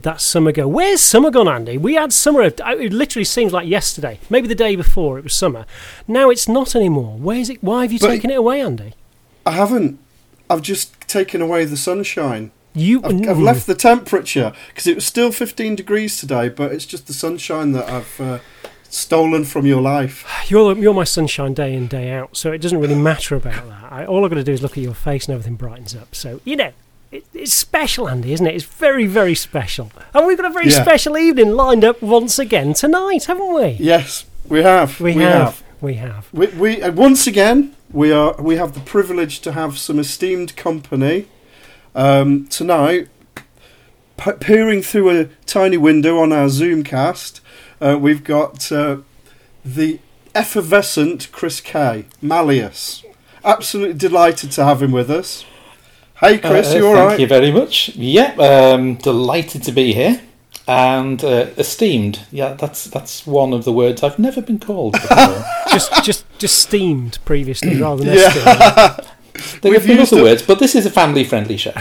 did that summer go? Where's summer gone, Andy? We had summer, it literally seems like yesterday. Maybe the day before it was summer. Now it's not anymore. Where's it? Why have you But- taken it away, Andy? I haven't. I've just taken away the sunshine. You, I've, I've left the temperature because it was still 15 degrees today, but it's just the sunshine that I've uh, stolen from your life. You're, you're my sunshine day in, day out, so it doesn't really matter about that. I, all I've got to do is look at your face and everything brightens up. So, you know, it, it's special, Andy, isn't it? It's very, very special. And we've got a very Yeah. special evening lined up once again tonight, haven't we? Yes, we have. We, have. We have. We, we uh, once again we are we have the privilege to have some esteemed company um, tonight. P- peering through a tiny window on our Zoomcast, uh, we've got uh, the effervescent Chris Kay, Malleus. Absolutely delighted to have him with us. Hey, Chris, Uh, you all thank right? you very much. Yep, um, delighted to be here and uh, esteemed. Yeah, that's that's one of the words I've never been called before. just, just, just steamed previously rather than Yeah. esteemed. there We've have been other it- words, but this is a family-friendly show.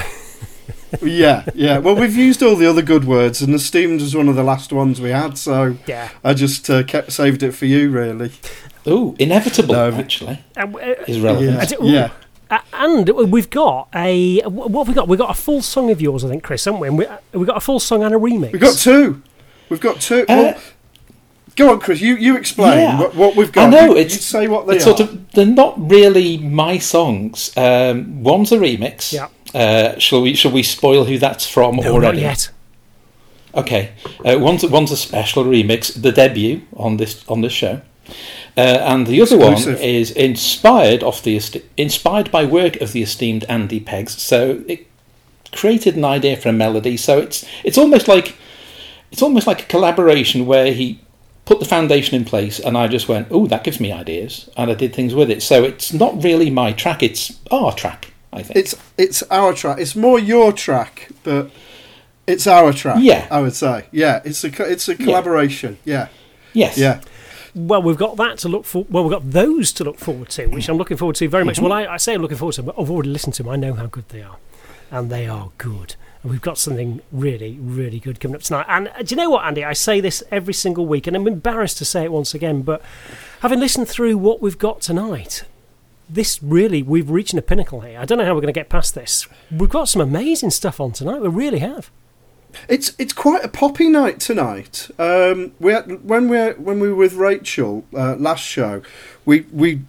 yeah, yeah. Well, we've used all the other good words, and esteemed was one of the last ones we had, so Yeah. I just uh, kept saved it for you, really. Ooh, inevitable No, actually uh, is relevant. Yeah, I yeah. Uh, and we've got a what have we got? We've got a full song of yours, I think, Chris, haven't we? And we we've got a full song and a remix. We've got two. We've got two. Uh, well, go on, Chris. You you explain Yeah. what, what we've got. I know You- it's you say what they it's are. sort of they're not really my songs. Um, one's a remix. Yeah. Uh, shall we shall we spoil who that's from no, already? not yet. Okay, uh, one's one's a special remix, the debut on this on this show, uh, and the other Exclusive. one is inspired off the inspired by work of the esteemed Andy Peggs. So it created an idea for a melody. So it's it's almost like it's almost like a collaboration where he put the foundation in place, and I just went, oh, that gives me ideas, and I did things with it. So it's not really my track; it's our track. I think. It's it's our track. It's more your track, but it's our track. Yeah. I would say. Yeah, it's a it's a collaboration. Yeah, yes. yeah. Well, we've got that to look for. Well, we've got those to look forward to, which I'm looking forward to very much. Mm-hmm. Well, I, I say I'm looking forward to, them, but I've already listened to them. I know how good they are, and they are good. And we've got something really, really good coming up tonight. And uh, do you know what, Andy? I say this every single week, and I'm embarrassed to say it once again, but having listened through what we've got tonight, this really we've reached a pinnacle here. I don't know how we're going to get past this. We've got some amazing stuff on tonight. We really have. It's it's quite a poppy night tonight. Um, we had, when we when we were with Rachel uh, last show, we we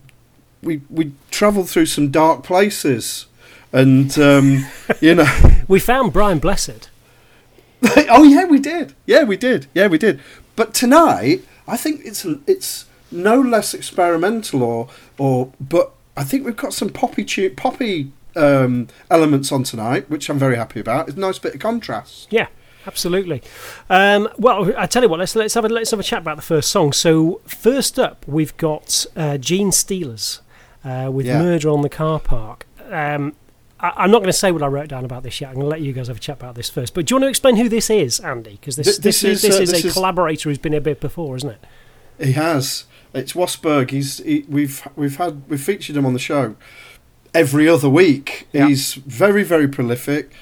we we travelled through some dark places, and um, you know. We found Brian Blessed. oh yeah, we did. Yeah, we did. Yeah, we did. But tonight, I think it's it's no less experimental, or or but I think we've got some poppy tu- poppy um, elements on tonight, which I'm very happy about. It's a nice bit of contrast. Yeah, absolutely. Um, well, I tell you what, let's let's have a let's have a chat about the first song. So first up, we've got uh, Gene Stealers uh, with Yeah. "Murder on the Car Park." Um, I, I'm not going to say what I wrote down about this yet. I'm going to let you guys have a chat about this first. But do you want to explain who this is, Andy? Because this, Th- this, this is is, this uh, is this a is- collaborator who's been a bit before, isn't it? He has. It's Wasberg. He's he, we've we've had we've featured him on the show every other week. Yeah. He's very very prolific.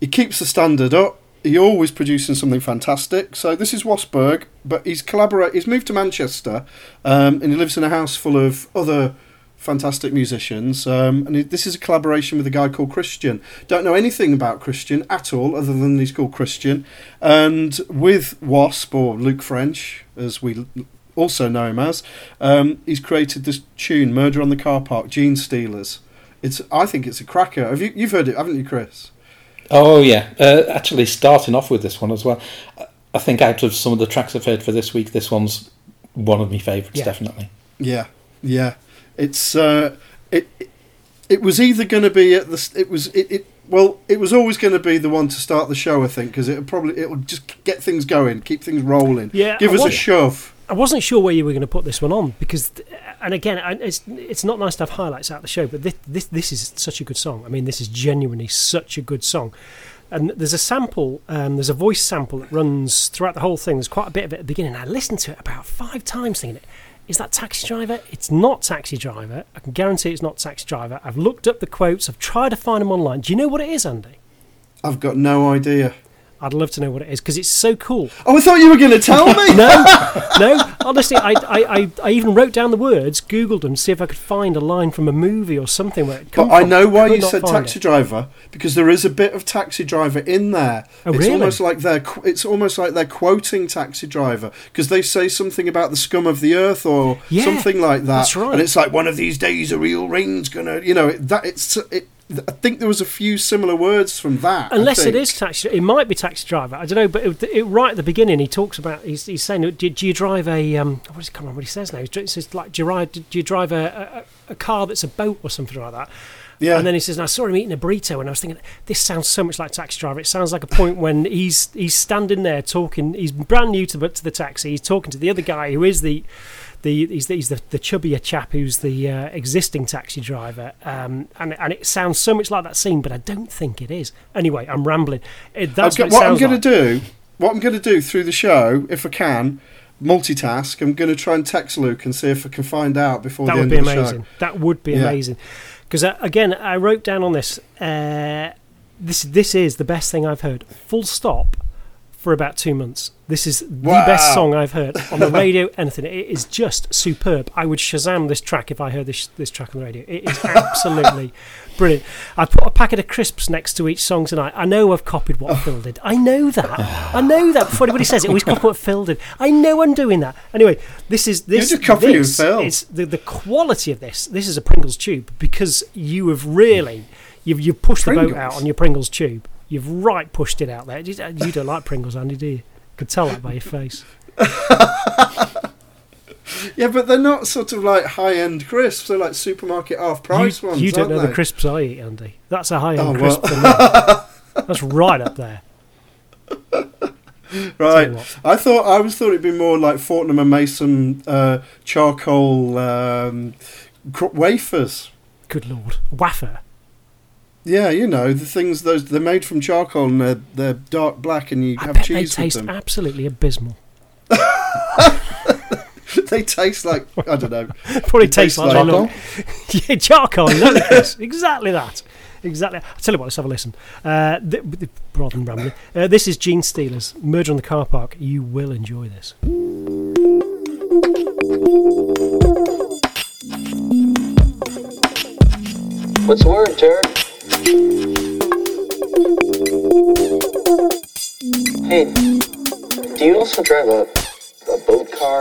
He keeps the standard up. He's always producing something fantastic. So this is Wasberg, but he's collaborate. He's moved to Manchester, um, and he lives in a house full of other fantastic musicians. Um, and he, this is a collaboration with a guy called Christian. Don't know anything about Christian at all, other than he's called Christian. And with Wasp or Luke French, as we also know him as, um, he's created this tune, "Murder on the Car Park," Gene Stealers. It's, I think it's a cracker. Have you, you've heard it, haven't you, Chris? Oh yeah, uh, actually starting off with this one as well. I think out of some of the tracks I've heard for this week, this one's one of my favourites, Yeah. definitely. Yeah, yeah. It's uh, it, it. It was either going to be at the. It was it. it well, it was always going to be the one to start the show, I think, because it'll probably it would just get things going, keep things rolling. Yeah, give I us a want- shove. I wasn't sure where you were going to put this one on because, and again, it's it's not nice to have highlights out the show, but this this this is such a good song. I mean, this is genuinely such a good song. And there's a sample, um, there's a voice sample that runs throughout the whole thing. There's quite a bit of it at the beginning. I listened to it about five times, thinking, is that Taxi Driver? It's not Taxi Driver. I can guarantee it's not Taxi Driver. I've looked up the quotes. I've tried to find them online. Do you know what it is, Andy? I've got no idea. I'd love to know what it is because it's so cool. Oh, I thought you were going to tell me. no, no. Honestly, I, I, I, I, even wrote down the words, googled them, see if I could find a line from a movie or something where it. But I know why you said taxi it. driver because there is a bit of taxi driver in there. Oh, it's really? almost like they're it's almost like they're quoting taxi driver because they say something about the scum of the earth or yeah, something like that. That's right. And it's like one of these days a real rain's gonna, you know, that it's it I think there was a few similar words from that. Unless it is taxi, it might be taxi driver. I don't know, but it, it, right at the beginning, he talks about he's, he's saying, do, do, you drive a um, what is come on? What he says now? He says like, do you ride? Do you drive a, a, a car that's a boat or something like that? Yeah. And then he says, and I saw him eating a burrito, and I was thinking, this sounds so much like Taxi Driver. It sounds like a point when he's he's standing there talking. He's brand new to the to the taxi. He's talking to the other guy who is the the he's the, he's the, the chubbier chap who's the uh, existing taxi driver, um, and and it sounds so much like that scene, but I don't think it is. Anyway, I'm rambling. It, that's what, what I'm going like. to do. What I'm going to do through the show, if I can, multitask. I'm going to try and text Luke and see if I can find out before that the would end be of the amazing. show. That would be Yeah. amazing. Because uh, again, I wrote down on this. Uh, this this is the best thing I've heard. Full stop. For about two months, this is the Wow. best song I've heard on the radio. Anything, it is just superb. I would Shazam this track if I heard this this track on the radio. It is absolutely brilliant. I put a packet of crisps next to each song tonight. I know I've copied what oh. Phil did. I know that. I know that. Before anybody says it, always copy what Phil did. I know I'm doing that. Anyway, this is this. just copying this Phil. is the the quality of this. This is a Pringles tube because you have really you've you've pushed the boat out on your Pringles tube. You've right pushed it out there. You you don't like Pringles, Andy, do you? Could tell that by your face. Yeah, but they're not sort of like high end crisps. They're like supermarket half price ones. you don't know they? the crisps I eat, Andy. That's a high end Oh, crisp well. That's right up there. Right. Tell you what. I thought I was thought it'd be more like Fortnum and Mason uh, charcoal um, cr- wafers. Good lord, wafer. Yeah, you know the things those they're made from charcoal and they're, they're dark black and you I have bet they cheese with taste them. absolutely abysmal. they taste like I don't know. Probably It tastes tastes like, like look. yeah, charcoal. Exactly, Chris. exactly that. Exactly. I'll tell you what. Let's have a listen. Uh, th- th- rather than rambling, uh, this is Gene Stealers Murder on the Car Park. You will enjoy this. What's the word, Turd? Hey, do you also drive a, a boat car?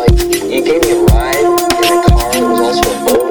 Like, you gave me a ride in a car that was also a boat?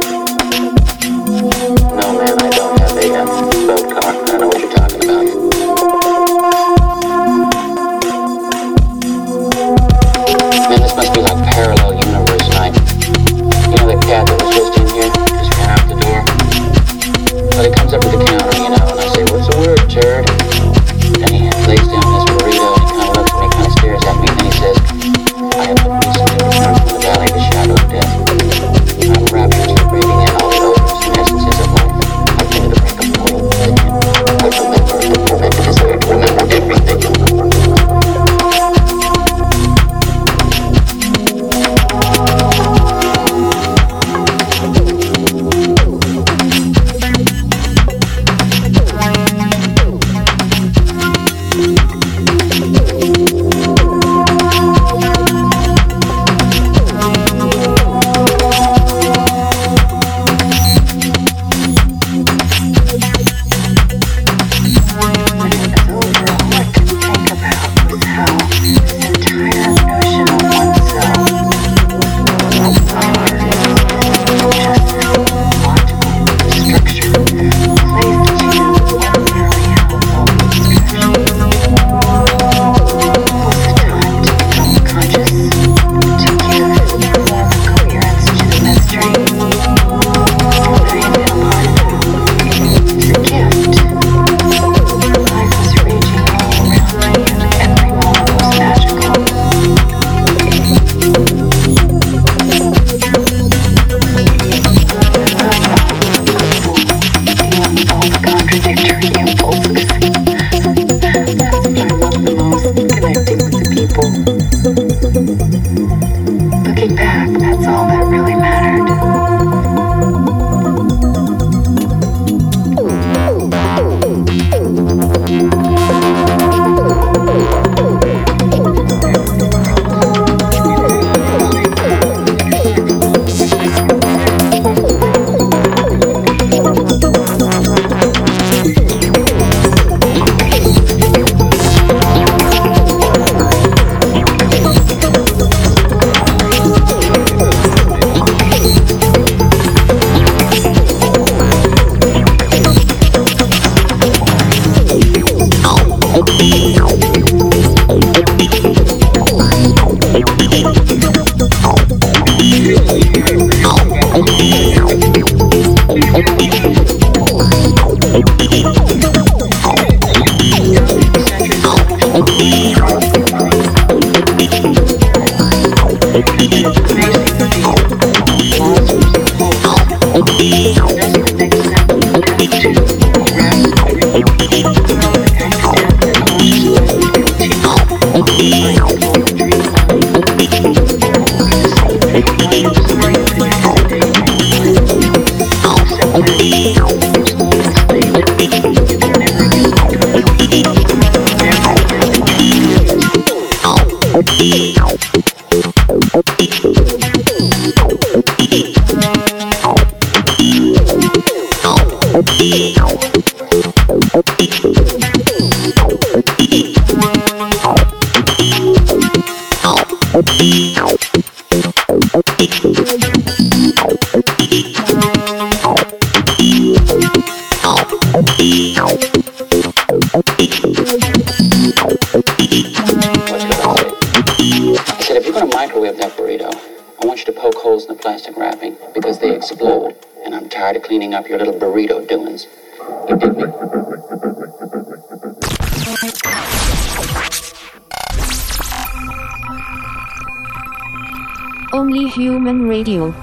Human Radio.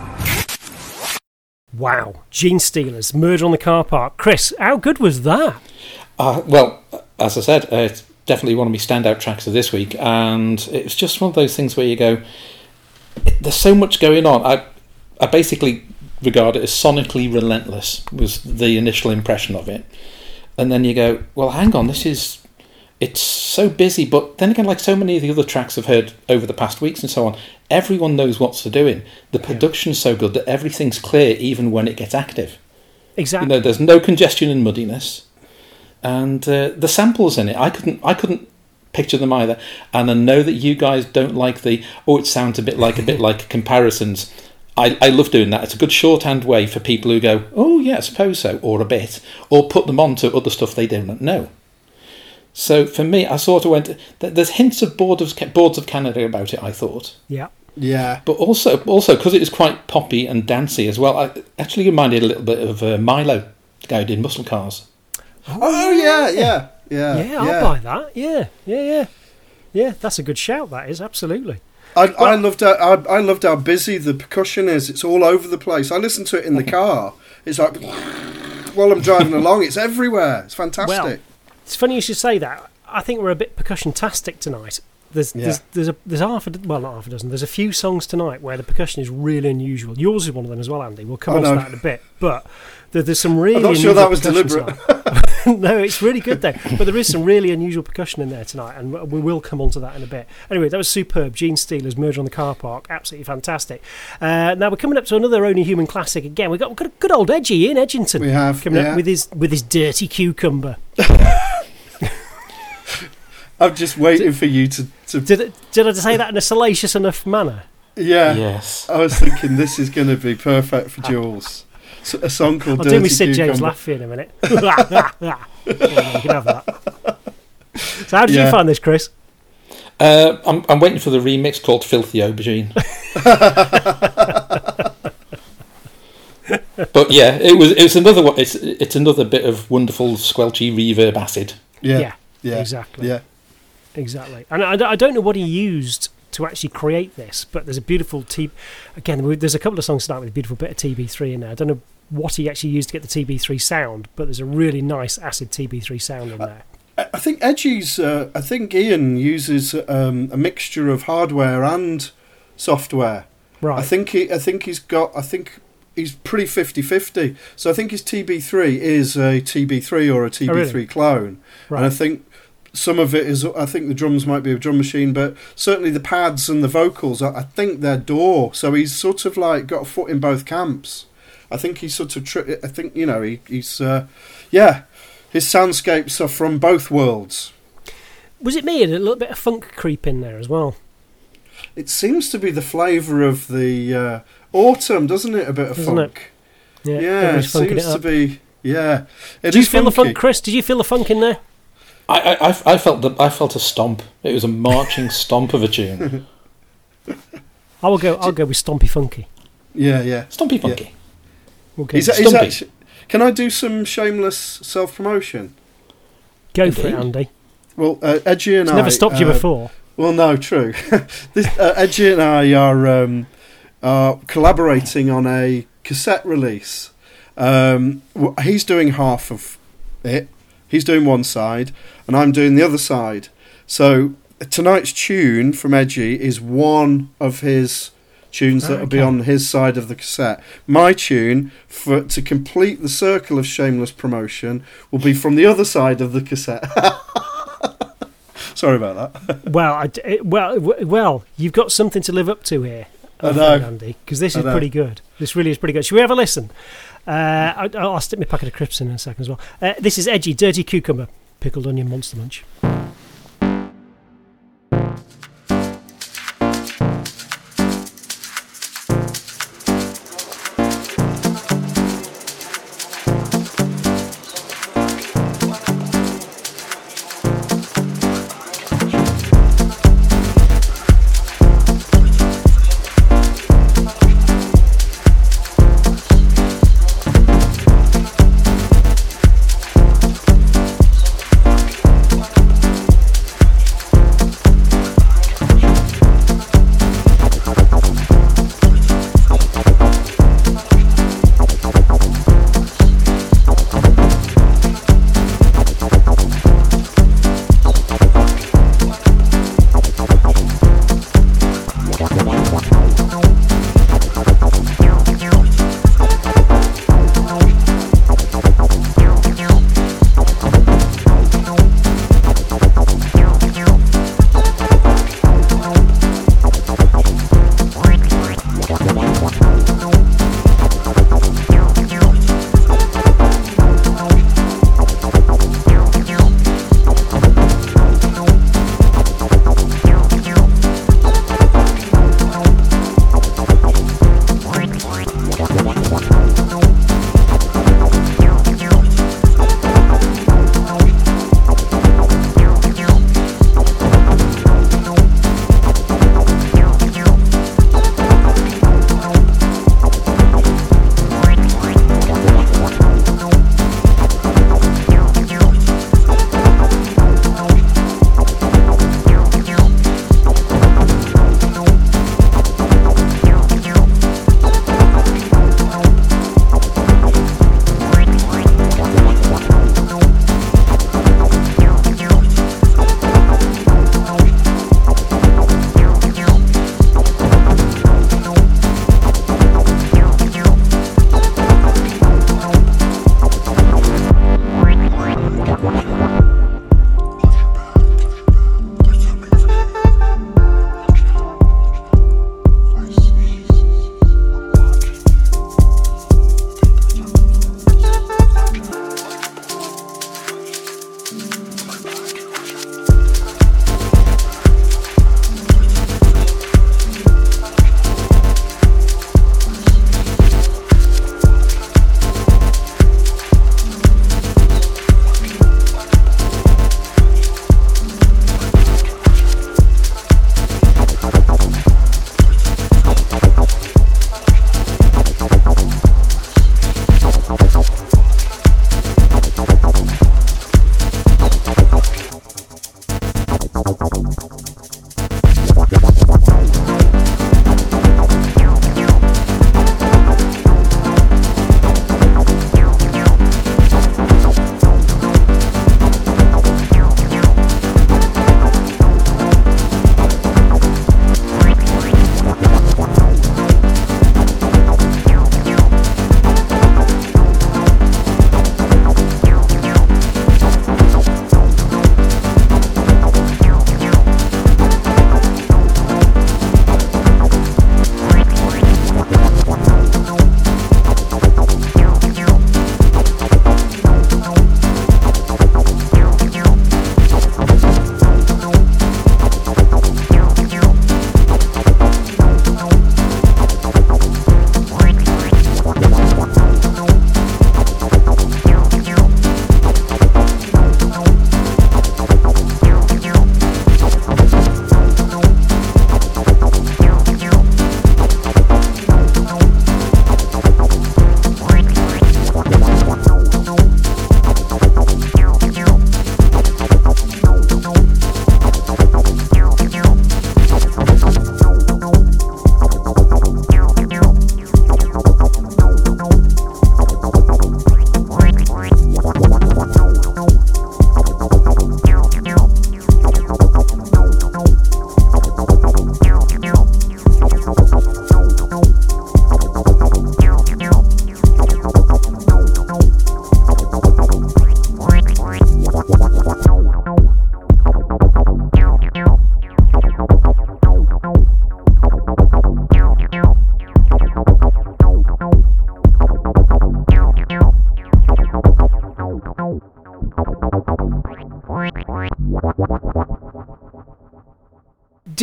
Wow. Gene Stealers, Murder on the Car Park. Chris, how good was that? Uh, well, as I said, uh, it's definitely one of my standout tracks of this week, and it's just one of those things where you go, there's so much going on. I, I basically regard it as sonically relentless was the initial impression of it, and then you go, well, hang on, this is, it's so busy, but then again, like so many of the other tracks I've heard over the past weeks and so on, everyone knows what's they're doing. The production's so good that everything's clear even when it gets active. You Exactly. know, there's no congestion and muddiness, and uh, the samples in it, I couldn't, I couldn't picture them either. And I know that you guys don't like the, oh, it sounds a bit like a bit like comparisons. I, I love doing that. It's a good shorthand way for people who go, oh yeah, I suppose so, or a bit, or put them on to other stuff they don't know. So for me, I sort of went. There's hints of boards of boards of Canada about it. I thought, Yeah. Yeah. but also also because it was quite poppy and dancey as well. I actually reminded a little bit of uh, Mylo, the guy who did Muscle Cars. Oh yeah, yeah, yeah. Yeah, I'll buy that. Yeah, yeah, yeah. Yeah, that's a good shout, that is, absolutely. I, I loved how, I, I loved how busy the percussion is. It's all over the place. I listen to it in the car. It's like while I'm driving along, it's everywhere. It's fantastic. Well, it's funny you should say that. I think we're a bit percussion-tastic tonight. There's, Yeah. there's, there's a, there's half a, well, not half a dozen. There's a few songs tonight where the percussion is really unusual. Yours is one of them as well, Andy. We'll come I on to that in a bit. But there, there's some really. I'm not sure that was percussion deliberate. no, it's really good though. But there is some really unusual percussion in there tonight, and we will come on to that in a bit. Anyway, that was superb. Gene Stealer's Murder on the Car Park, absolutely fantastic. Uh, now we're coming up to another Only Human classic again. We've got, we've got a good old Edgy Ian Edgington. We have, coming yeah. up with his with his dirty cucumber. I'm just waiting for you to. to Did did I say that in a salacious enough manner? yeah. Yes. I was thinking this is going to be perfect for Jules. S- A song called I'll Dirty do me Sid James Cucumber. laugh in a minute. yeah, you can have that. So how did Yeah. you find this, Chris? Uh, I'm, I'm waiting for the remix called Filthy Aubergine. but yeah, it was it was another one. It's it's another bit of wonderful squelchy reverb acid. Yeah. Yeah, Yeah. exactly. Yeah. Exactly. And I, I don't know what he used to actually create this, but there's a beautiful T. Again, there's a couple of songs tonight with a beautiful bit of TB3 in there. I don't know what he actually used to get the TB3 sound, but there's a really nice acid TB3 sound in there. I I think Edgy's. Uh, I think Ian uses um, a mixture of hardware and software. Right. I think he. I think he's got. I think he's pretty 50-50. So I think his TB3 is a TB3 or a TB3 Oh, really? clone, right. and I think some of it is. I think the drums might be a drum machine, but certainly the pads and the vocals. I, think they're DAW. So he's sort of like got a foot in both camps. I think he's sort of. Tri- I think you know he, he's. Uh, yeah, his soundscapes are from both worlds. Was it me? And a little bit of funk creep in there as well. It seems to be the flavour of the uh, autumn, doesn't it? A bit of Doesn't it? funk. Yeah, Yeah, it seems it to be. Yeah, it Did you feel the funk, Chris? Did you feel the funk in there? I, I, I- I felt the, I felt a stomp. It was a marching stomp of a tune. I will go. I'll go with Stompy Funky. Yeah, yeah. Stompy funky. We'll go, Is that, is Stumpy. that, can I do some shameless self promotion? go for it, Andy. Well, uh, Edgy and It's I. never stopped you uh, before. Well, no, true. this, uh, Edgy and I are um, are collaborating on a cassette release. Um, he's doing half of it. He's doing one side, and I'm doing the other side. So tonight's tune from Edgy is one of his tunes that will be on his side of the cassette. My tune for to complete the circle of shameless promotion will be from the other side of the cassette. Sorry about that. Well, I it- eh, well, well, you've got something to live up to here, I know. Andy, because this is pretty good. This really is pretty good. Should we have a listen? Uh, I, I'll stick my packet of crisps in in a second as well. Uh, this is Edgy, Dirty Cucumber, Pickled Onion Monster Munch.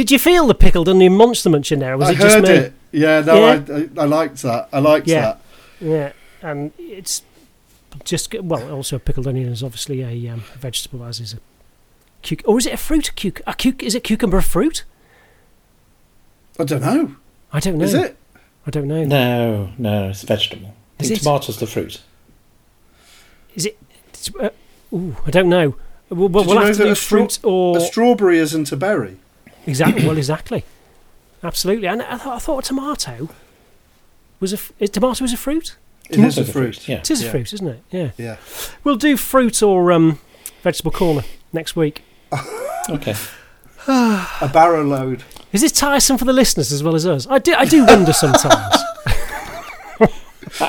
Did you feel the pickled onion monster munch in there? Or was I it just heard me? it. Yeah, no, Yeah. I, I I liked that. I liked Yeah. that. Yeah, and it's just well. Also, pickled onion is obviously a, um, vegetable, as is a cuc- or is it a fruit? A, cuc- a cuc- is it cucumber a fruit? I don't know. I don't know. Is it? I don't know. No, no, it's a vegetable. I Is think it? tomatoes the fruit. Is it? It's, uh, ooh, I don't know. We'll, we'll Did you know have to that do a straw- fruit or A strawberry isn't a berry. Exactly. well, exactly, absolutely. And I thought I thought a tomato was a f- is tomato is a fruit. It is a fruit. Yeah. It is Yeah. a fruit, isn't it? Yeah. Yeah. We'll do fruit or um, vegetable corner next week. Okay. A barrow load. Is this tiresome for the listeners as well as us? I do. I do wonder sometimes. I,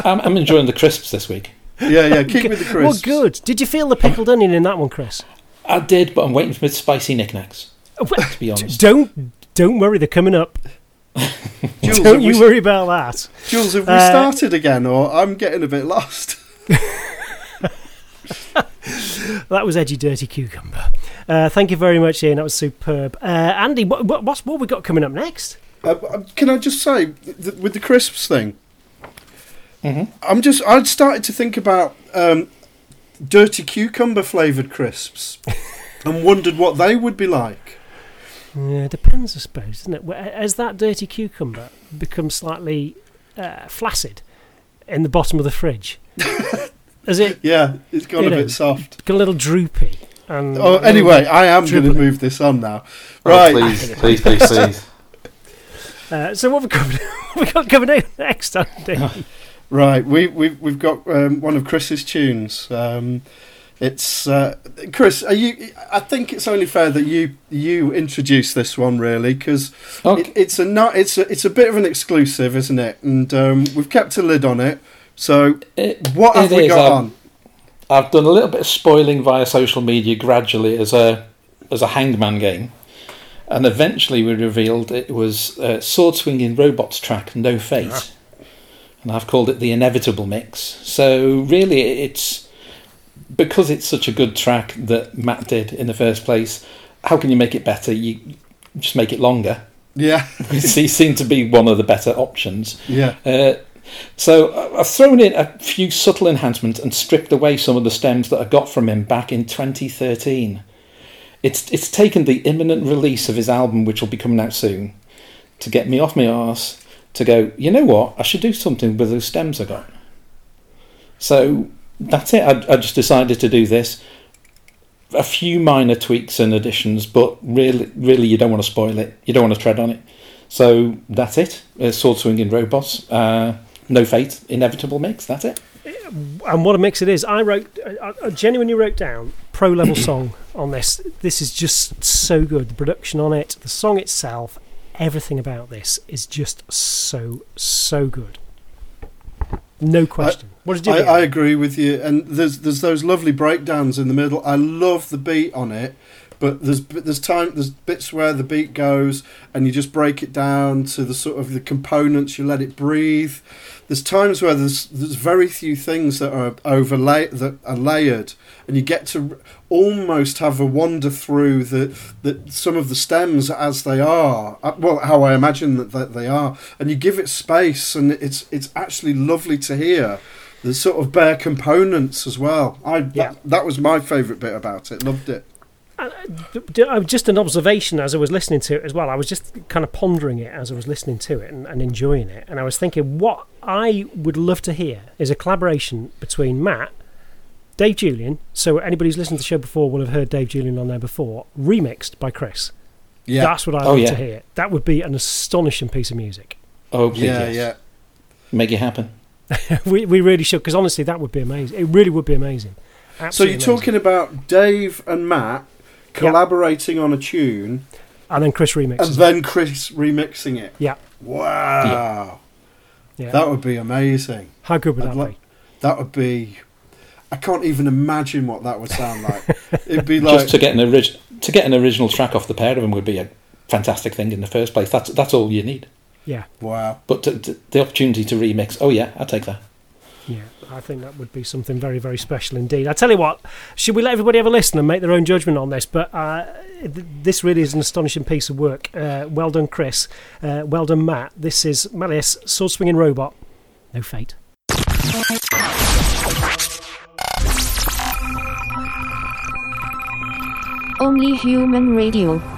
I'm, I'm enjoying the crisps this week. Yeah, yeah. Keep with the crisps. well, good. Did you feel the pickled onion in that one, Chris? I did, but I'm waiting for the spicy Nik Naks. Well, To be honest. Don't don't worry. They're coming up. Jules, don't you we, worry about that. Jules, have we Uh, started again, or I'm getting a bit lost? That was edgy, dirty cucumber. Uh, thank you very much, Ian. That was superb. Uh, Andy, what, what what's what we got coming up next? Uh, uh, can I just say, th- with the crisps thing, Mhm. I'm just I'd started to think about um, dirty cucumber flavoured crisps, and wondered what they would be like. Yeah, it depends, I suppose, doesn't it? Wh- As that dirty cucumber becomes slightly uh, flaccid in the bottom of the fridge, as it Yeah, it's gone a know, bit soft. got a little droopy. And Oh, anyway, I am going to move this on now. Oh, Right. please, please, please, please. Uh, so what we got? what we got coming out next, Andy? Right, we, we've we've got um, one of Chris's tunes. Um, it's uh, Chris. Are you? I think it's only fair that you you introduce this one really because Okay. it, it's a not it's a it's a bit of an exclusive, isn't it? And um, we've kept a lid on it. So It- what have we is, got um, on? I've done a little bit of spoiling via social media gradually as a as a hangman game, and eventually we revealed it was uh, sword swinging robots track No Fate, and I've called it the inevitable mix. So really, it's because it's such a good track that Matt did in the first place. How can you make it better? You just make it longer. Yeah, he seemed to be one of the better options. yeah, Uh, so I- I've thrown in a few subtle enhancements and stripped away some of the stems that I got from him back in 2013. It's it's taken the imminent release of his album, which will be coming out soon, to get me off my arse to go. You know what? I should do something with those stems I got. So that's it. I, I just decided to do this. A few minor tweaks and additions, but really, really, you don't want to spoil it. You don't want to tread on it. So that's it. Uh, sword swinging robots. Uh, no fate. Inevitable mix. That's it. and what a mix it is. I wrote, I, I genuinely wrote down pro level song on this. This is just so good. The production on it, the song itself, everything about this is just so so good. No question. what did you I. I agree with you. And there's there's those lovely breakdowns in the middle. I love the beat on it, but there's there's time there's bits where the beat goes and you just break it down to the sort of the components. You let it breathe. There's times where there's there's very few things that are overlay that are layered, and you get to almost have a wander through the, the some of the stems as they are. uh, Well, how I imagine that, that they are, and you give it space, and it's it's actually lovely to hear. The sort of bare components as well. I Yeah. that, that was my favourite bit about it. Loved it. D- d- uh, just an observation as I was listening to it as well. I was just kind of pondering it as I was listening to it and, and enjoying it. And I was thinking, what I would love to hear is a collaboration between Matt, Dave Julian. So anybody who's listened to the show before will have heard Dave Julian on there before, remixed by Chris. Yeah, That's what I'd Oh, love yeah. to hear. That would be an astonishing piece of music. Oh, please, yeah, yes. yeah. Make it happen. we, we really should, because honestly, that would be amazing. It really would be amazing. So you're amazing. talking about Dave and Matt collaborating on a tune, and then Chris remixes. and it. then Chris remixing it. Yeah. Wow, yeah. that would be amazing. How good would I'd that like- be? That would be. I can't even imagine what that would sound like. It'd be like Just to get an orig- to get an original track off the pair of them would be a fantastic thing in the first place. That's that's all you need. Yeah, wow. But to, to, the opportunity to remix, oh yeah, I'll take that. yeah. I think that would be something very, very special indeed. I tell you what, should we let everybody have a listen and make their own judgment on this? But uh, th- this really is an astonishing piece of work. Uh, well done, Chris. Uh, well done, Matt. This is Malleus, sword swinging robot. No fate. Only Human Radio.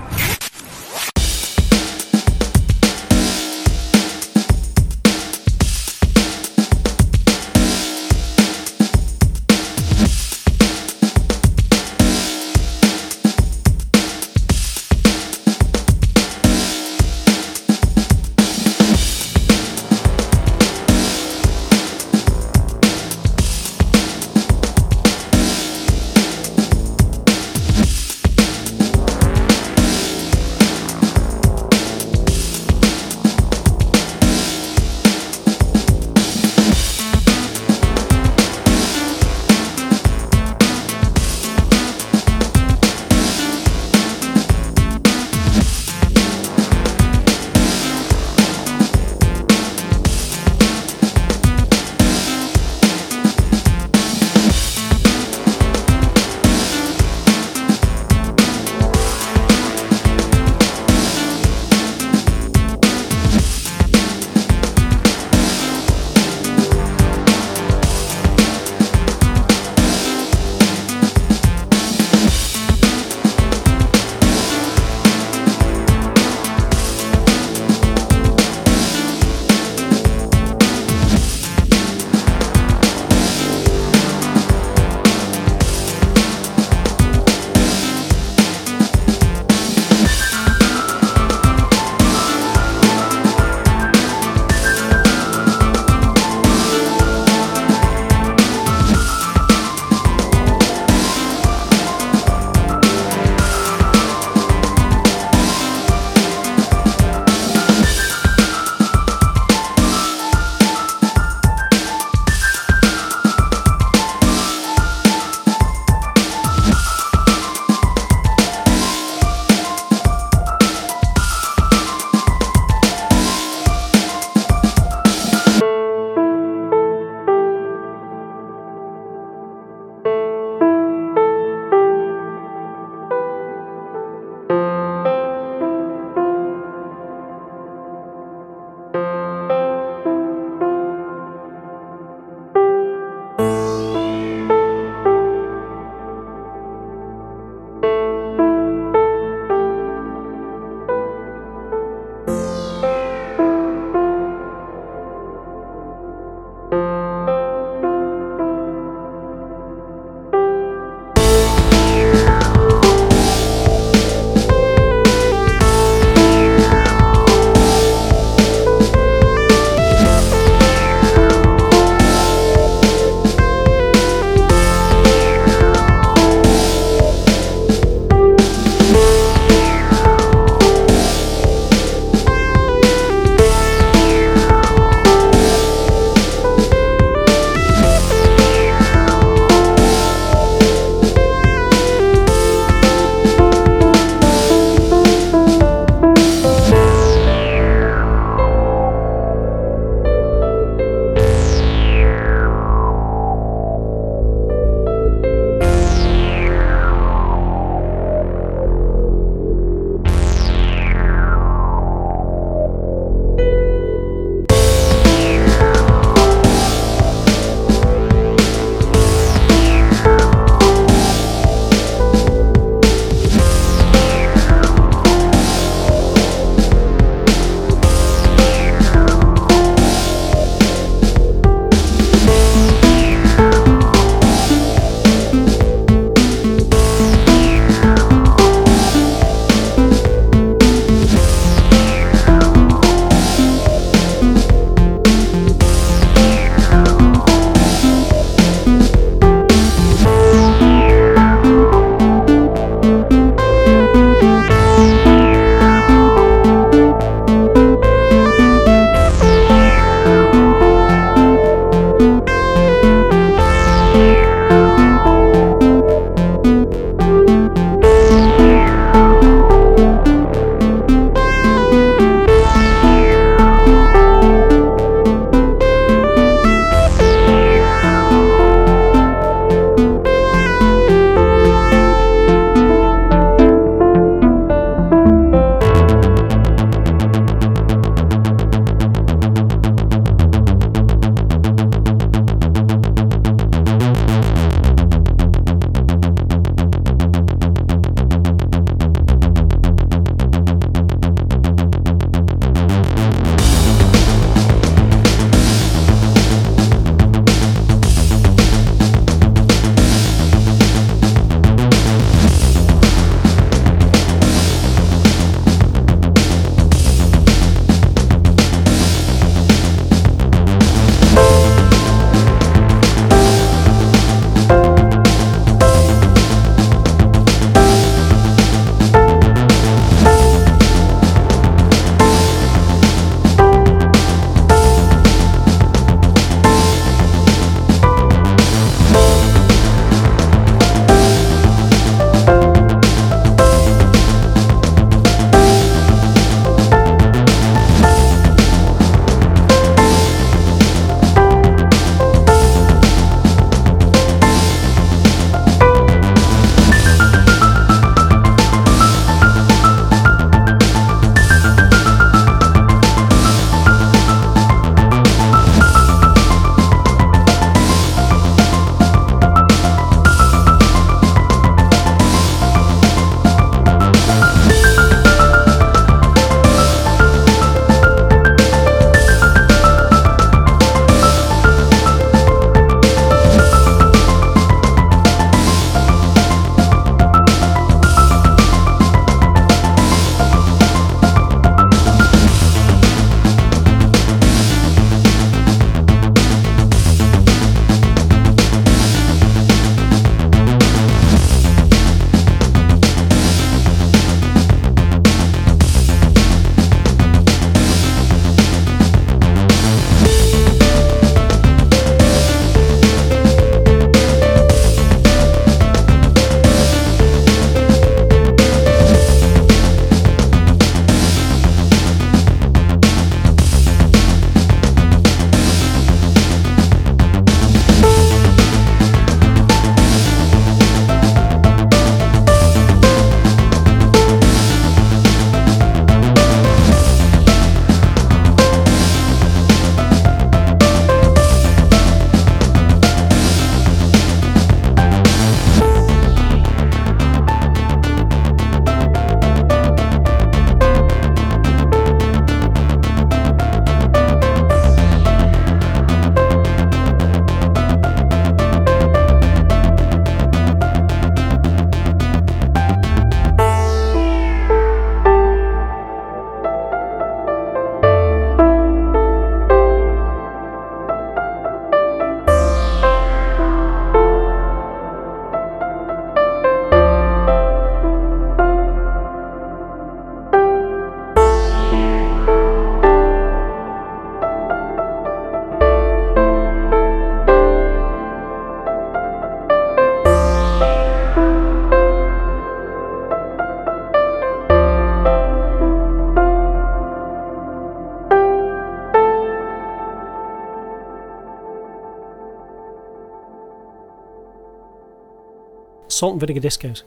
Salt and vinegar discos.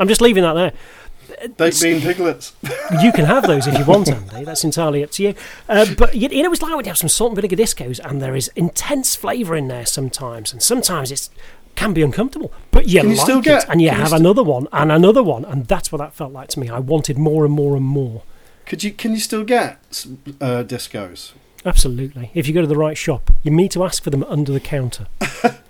I'm just leaving that there. Baked bean piglets. You can have those if you want, Andy. That's entirely up to you. Uh, but you, you know, it's like when you have some salt and vinegar discos, and there is intense flavour in there sometimes, and sometimes it can be uncomfortable. But you you like it, get- and you you have st- another one and another one, and that's what that felt like to me. I wanted more and more and more. Could you? Can you still get uh, discos? Absolutely. If you go to the right shop, you need to ask for them under the counter.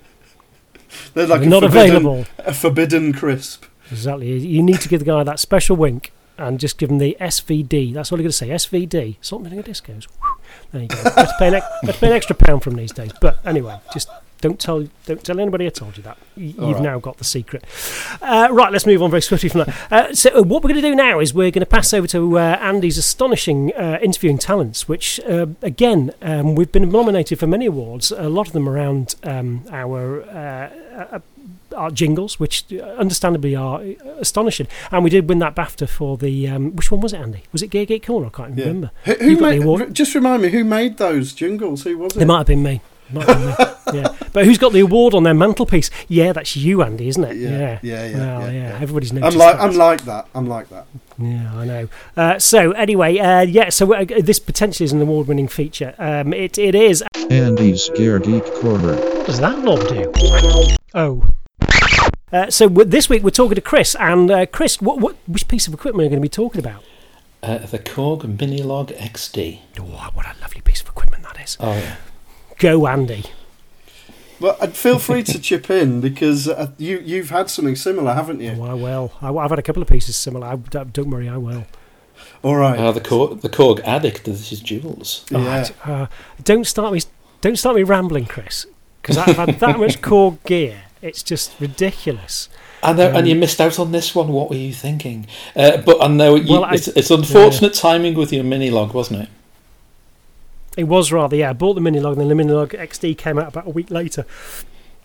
They're like They're a not forbidden, available. A forbidden crisp. Exactly. You need to give the guy that special wink and just give him the SVD. That's all you're going to say. SVD. Salt vinegar discos. There you go. Let's pay, an, let's pay an extra pound from these days. But anyway, just don't tell don't tell anybody I told you that. You've right. now got the secret. Uh, right, let's move on very swiftly from that. Uh, so uh, what we're going to do now is we're going to pass over to uh, Andy's astonishing uh, interviewing talents, which uh, again um, we've been nominated for many awards. A lot of them around um, our. Uh, uh, our jingles, which understandably are astonishing, and we did win that BAFTA for the um, which one was it, Andy? Was it Gear Gate Corner? I can't Yeah. remember. Who, You who made? award. Just remind me who made those jingles? Who was It it? might have been me. Might have me. Yeah, but who's got the award on their mantelpiece? Yeah, that's you, Andy, isn't it? Yeah, yeah, yeah, yeah, Well, yeah, yeah. yeah. Everybody's noticed. I'm like that. I'm like that. I'm like that. Yeah, I know. Uh, so anyway, uh, yeah. So uh, this potentially is an award-winning feature. Um, it it is. Andy's Gear Geek Corner. What does that knob do? Oh. Uh, so w- this week we're talking to Chris, and uh, Chris, what, what which piece of equipment are you going to be talking about? Uh, the Korg Minilogue XD. Oh, what a lovely piece of equipment that is. Oh yeah. Go, Andy. Well, and feel free to chip in because uh, you you've had something similar, haven't you? Oh, I will. I, have had a couple of pieces similar. I, don't don't worry, I will. All right. Uh, the Korg, the Korg Addict. This is Jules. Oh, yeah. I- uh, don't start me. Don't start me rambling, Chris, because I've had that much core gear. It's just ridiculous. I know, and Um, you missed out on this one. What were you thinking? Uh, but I know you, Well, I- it's, it's unfortunate timing with your Minilogue, wasn't it? It was rather, yeah. I bought the Minilogue, and then the Minilogue XD came out about a week later.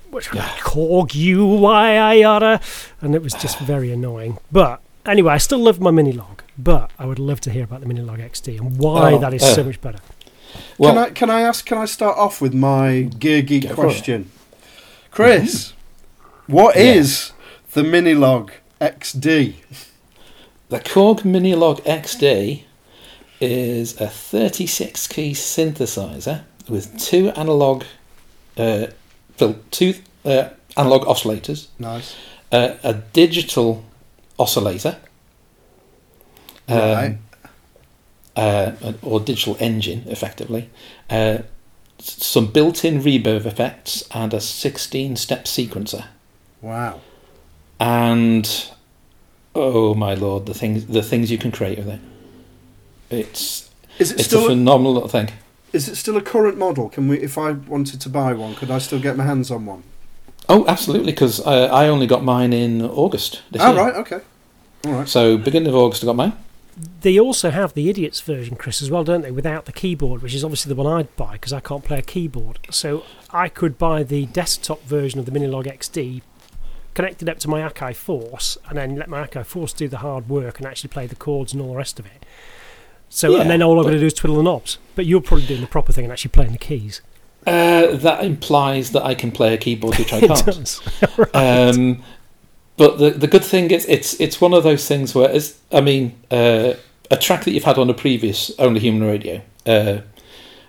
Which was like, Korg UI yada, and it was just very annoying. But anyway, I still love my Minilogue, but I would love to hear about the Minilogue XD and why Oh, that is uh, so much better. Well, can I can I ask? Can I start off with my gear geek Go for it. question, Chris? What Yeah. is the Minilogue XD? the Korg Minilogue XD is a 36 key synthesizer with two analog, uh, two uh, analog oscillators, Nice. uh, a digital oscillator, um, Right. uh, or digital engine, effectively, uh, some built-in reverb effects, and a 16-step sequencer. Wow. And oh my lord, the things the things you can create with it. It's Is it it's still a phenomenal little thing. is it still a current model? Can we, if I wanted to buy one, could I still get my hands on one? Oh, absolutely, because I, I only got mine in August this Oh year. right, okay. All right. So beginning of August, I got mine. They also have the idiots version, Chris, as well, don't they? Without the keyboard, which is obviously the one I'd buy because I can't play a keyboard. So I could buy the desktop version of the Minilogue XD, connect it up to my Akai Force, and then let my Akai Force do the hard work and actually play the chords and all the rest of it. So Yeah, and then all I'm going to do is twiddle the knobs. But you're probably doing the proper thing and actually playing the keys. Uh, that implies that I can play a keyboard, which I can't. does. Um, but the the good thing is, it's it's one of those things where, it's, I mean, uh, a track that you've had on a previous Only Human Radio. Uh,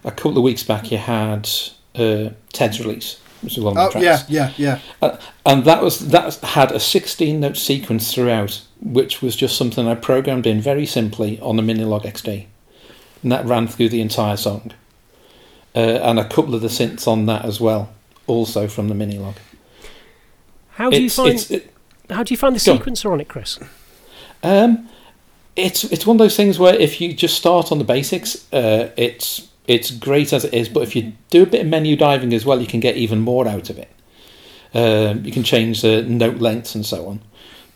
a couple of weeks back, you had uh, Ted's release, which was one of my Oh tracks. yeah, yeah, yeah. and that was that had a 16 note sequence throughout which was just something i programmed in very simply on the minilogue xd and that ran through the entire song uh, and a couple of the synths on that as well also from the minilogue How do you find it's, it, how do you find the sequencer on it, Chris? um, it's it's one of those things where if you just start on the basics uh, it's it's great as it is but if you do a bit of menu diving as well you can get even more out of it. Um, you can change the note lengths and so on.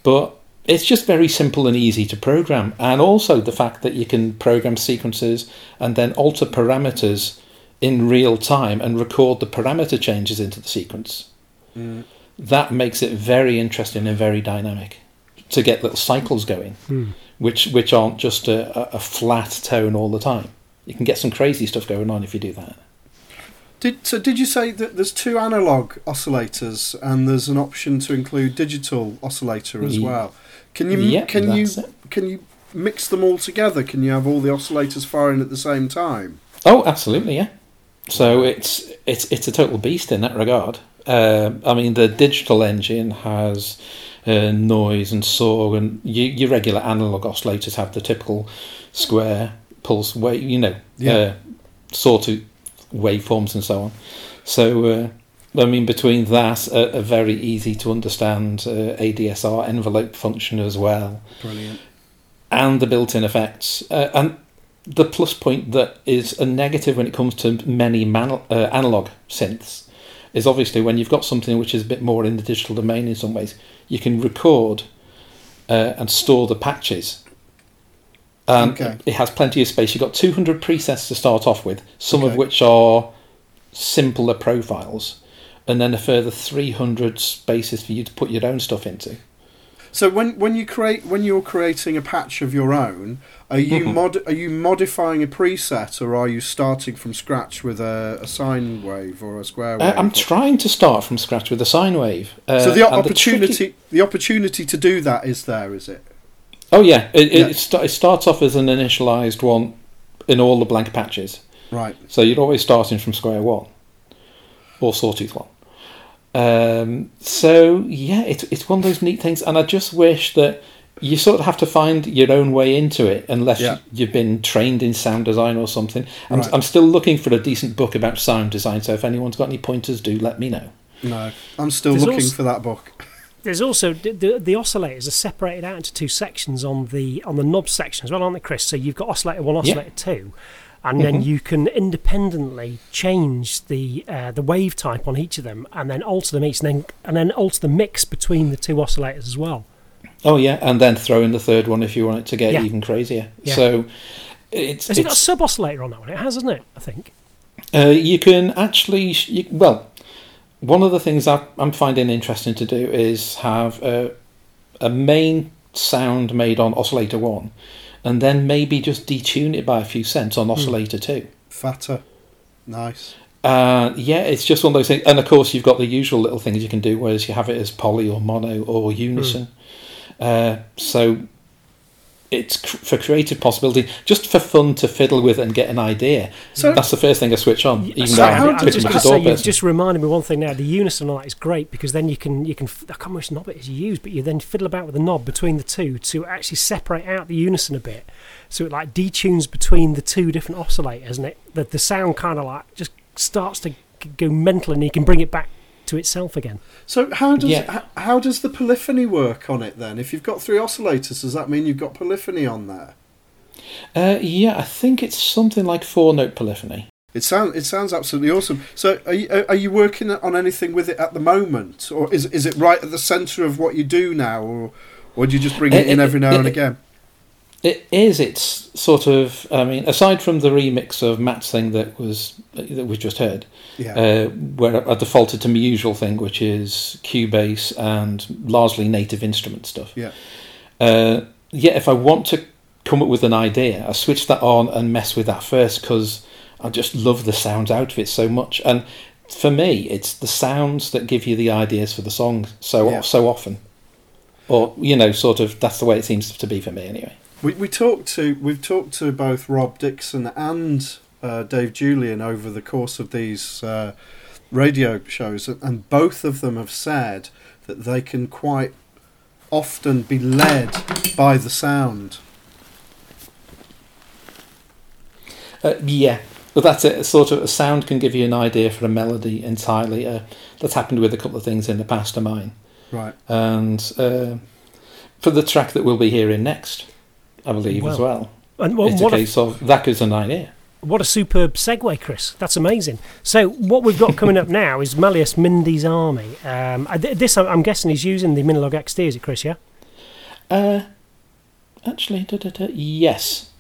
But it's just very simple and easy to program. And also the fact that you can program sequences and then alter parameters in real time and record the parameter changes into the sequence. That makes it very interesting and very dynamic to get little cycles going Hmm. which which aren't just a, a- a flat tone all the time you can get some crazy stuff going on if you do that Did so? Did you say that there's two analog oscillators and there's an option to include digital oscillator as well? Can you can you it. can you mix them all together? Can you have all the oscillators firing at the same time? Oh, absolutely, yeah. So it's it's it's a total beast in that regard. Um I mean, the digital engine has uh, noise and saw, and you, your regular analog oscillators have the typical square pulse wave, you know, Yeah. uh, sawtooth waveforms and so on. So, uh, I mean, between that, a, a very easy to understand uh, ADSR envelope function as well Brilliant. and the built-in effects. Uh, and the plus point that is a negative when it comes to many man- uh, analog synths is obviously when you've got something which is a bit more in the digital domain in some ways, you can record uh, and store the patches. And Okay. it has plenty of space. You've got 200 presets to start off with, some of which are simpler profiles, and then a further 300 spaces for you to put your own stuff into. So when when you create when you're creating a patch of your own, are you Mhm. mod are you modifying a preset or are you starting from scratch with a, a sine wave or a square Uh, wave? I'm trying to start from scratch with a sine wave. Uh, so the opportunity tricky- the opportunity to do that is there, is it? Oh yeah, it, it, Yeah. It, sta- it starts off as an initialized one in all the blank patches. Right. So you're always starting from square one or sawtooth one. Um, so yeah, it's it's one of those neat things, and I just wish that you sort of have to find your own way into it, unless Yeah. you, you've been trained in sound design or something. I'm, Right. I'm still looking for a decent book about sound design. So if anyone's got any pointers, do let me know. No, I'm still There's looking also- for that book. There's also the, the, oscillators are separated out into two sections on the on the knob section as well, aren't they, Chris? So you've got oscillator one, Yeah. oscillator two, and then Mhm. you can independently change the uh, the wave type on each of them, and then alter them each, and then and then alter the mix between the two oscillators as well. Oh yeah, and then throw in the third one if you want it to get Yeah. even crazier. Yeah. So it's, Has it got a sub oscillator on that one? It has, hasn't it? I think. uh, you can actually you, well, one of the things that I'm finding interesting to do is have a, a main sound made on oscillator one, and then maybe just detune it by a few cents on oscillator two. Fatter. Nice. Uh, yeah, it's just one of those things. And of course, you've got the usual little things you can do, whereas you have it as poly or mono or unison. Uh, so it's cr- for creative possibility, just for fun to fiddle with and get an idea. So- That's the first thing I switch on, even so though I'm I'm just much going to say you've just reminded me one thing now. The unison on that is great because then you can you can I can't remember which knob it is you use, but you then fiddle about with the knob between the two to actually separate out the unison a bit, so it like detunes between the two different oscillators, and it the, the sound kind of like just starts to go mental, and you can bring it back to itself again. So how does Yeah. h- how does the polyphony work on it then? If you've got three oscillators, does that mean you've got polyphony on there? Uh, yeah, I think it's something like four note polyphony. It sounds it sounds absolutely awesome. So are you, are you working on anything with it at the moment, or is is it right at the centre of what you do now, or or do you just bring it uh, in uh, every now uh, and again? It is. It's sort of. I mean, aside from the remix of Matt's thing that was that we just heard, Yeah. uh, where I defaulted to my usual thing, which is Cubase and largely native instrument stuff. Yeah. Uh, yeah, if I want to come up with an idea, I switch that on and mess with that first because I just love the sounds out of it so much. And for me, it's the sounds that give you the ideas for the songs so Yeah. so often. Or you know, sort of that's the way it seems to be for me anyway. We we talked to we've talked to both Rob Dixon and uh, Dave Julian over the course of these uh, radio shows, and both of them have said that they can quite often be led by the sound. Uh, yeah, but that's it. Sort of a sound can give you an idea for a melody entirely. Uh, that's happened with a couple of things in the past of mine. Right. And uh, for the track that we'll be hearing next, I believe as well. And what, it's a a case of that gives an idea. What a superb segue, Chris. That's amazing. So, what we've got coming up now is Malleus Mindy's Army. Um, this, I'm- I'm guessing, he's using the Minilogue XD, is it, Chris? Yeah? Uh, actually, da, da, da, yes,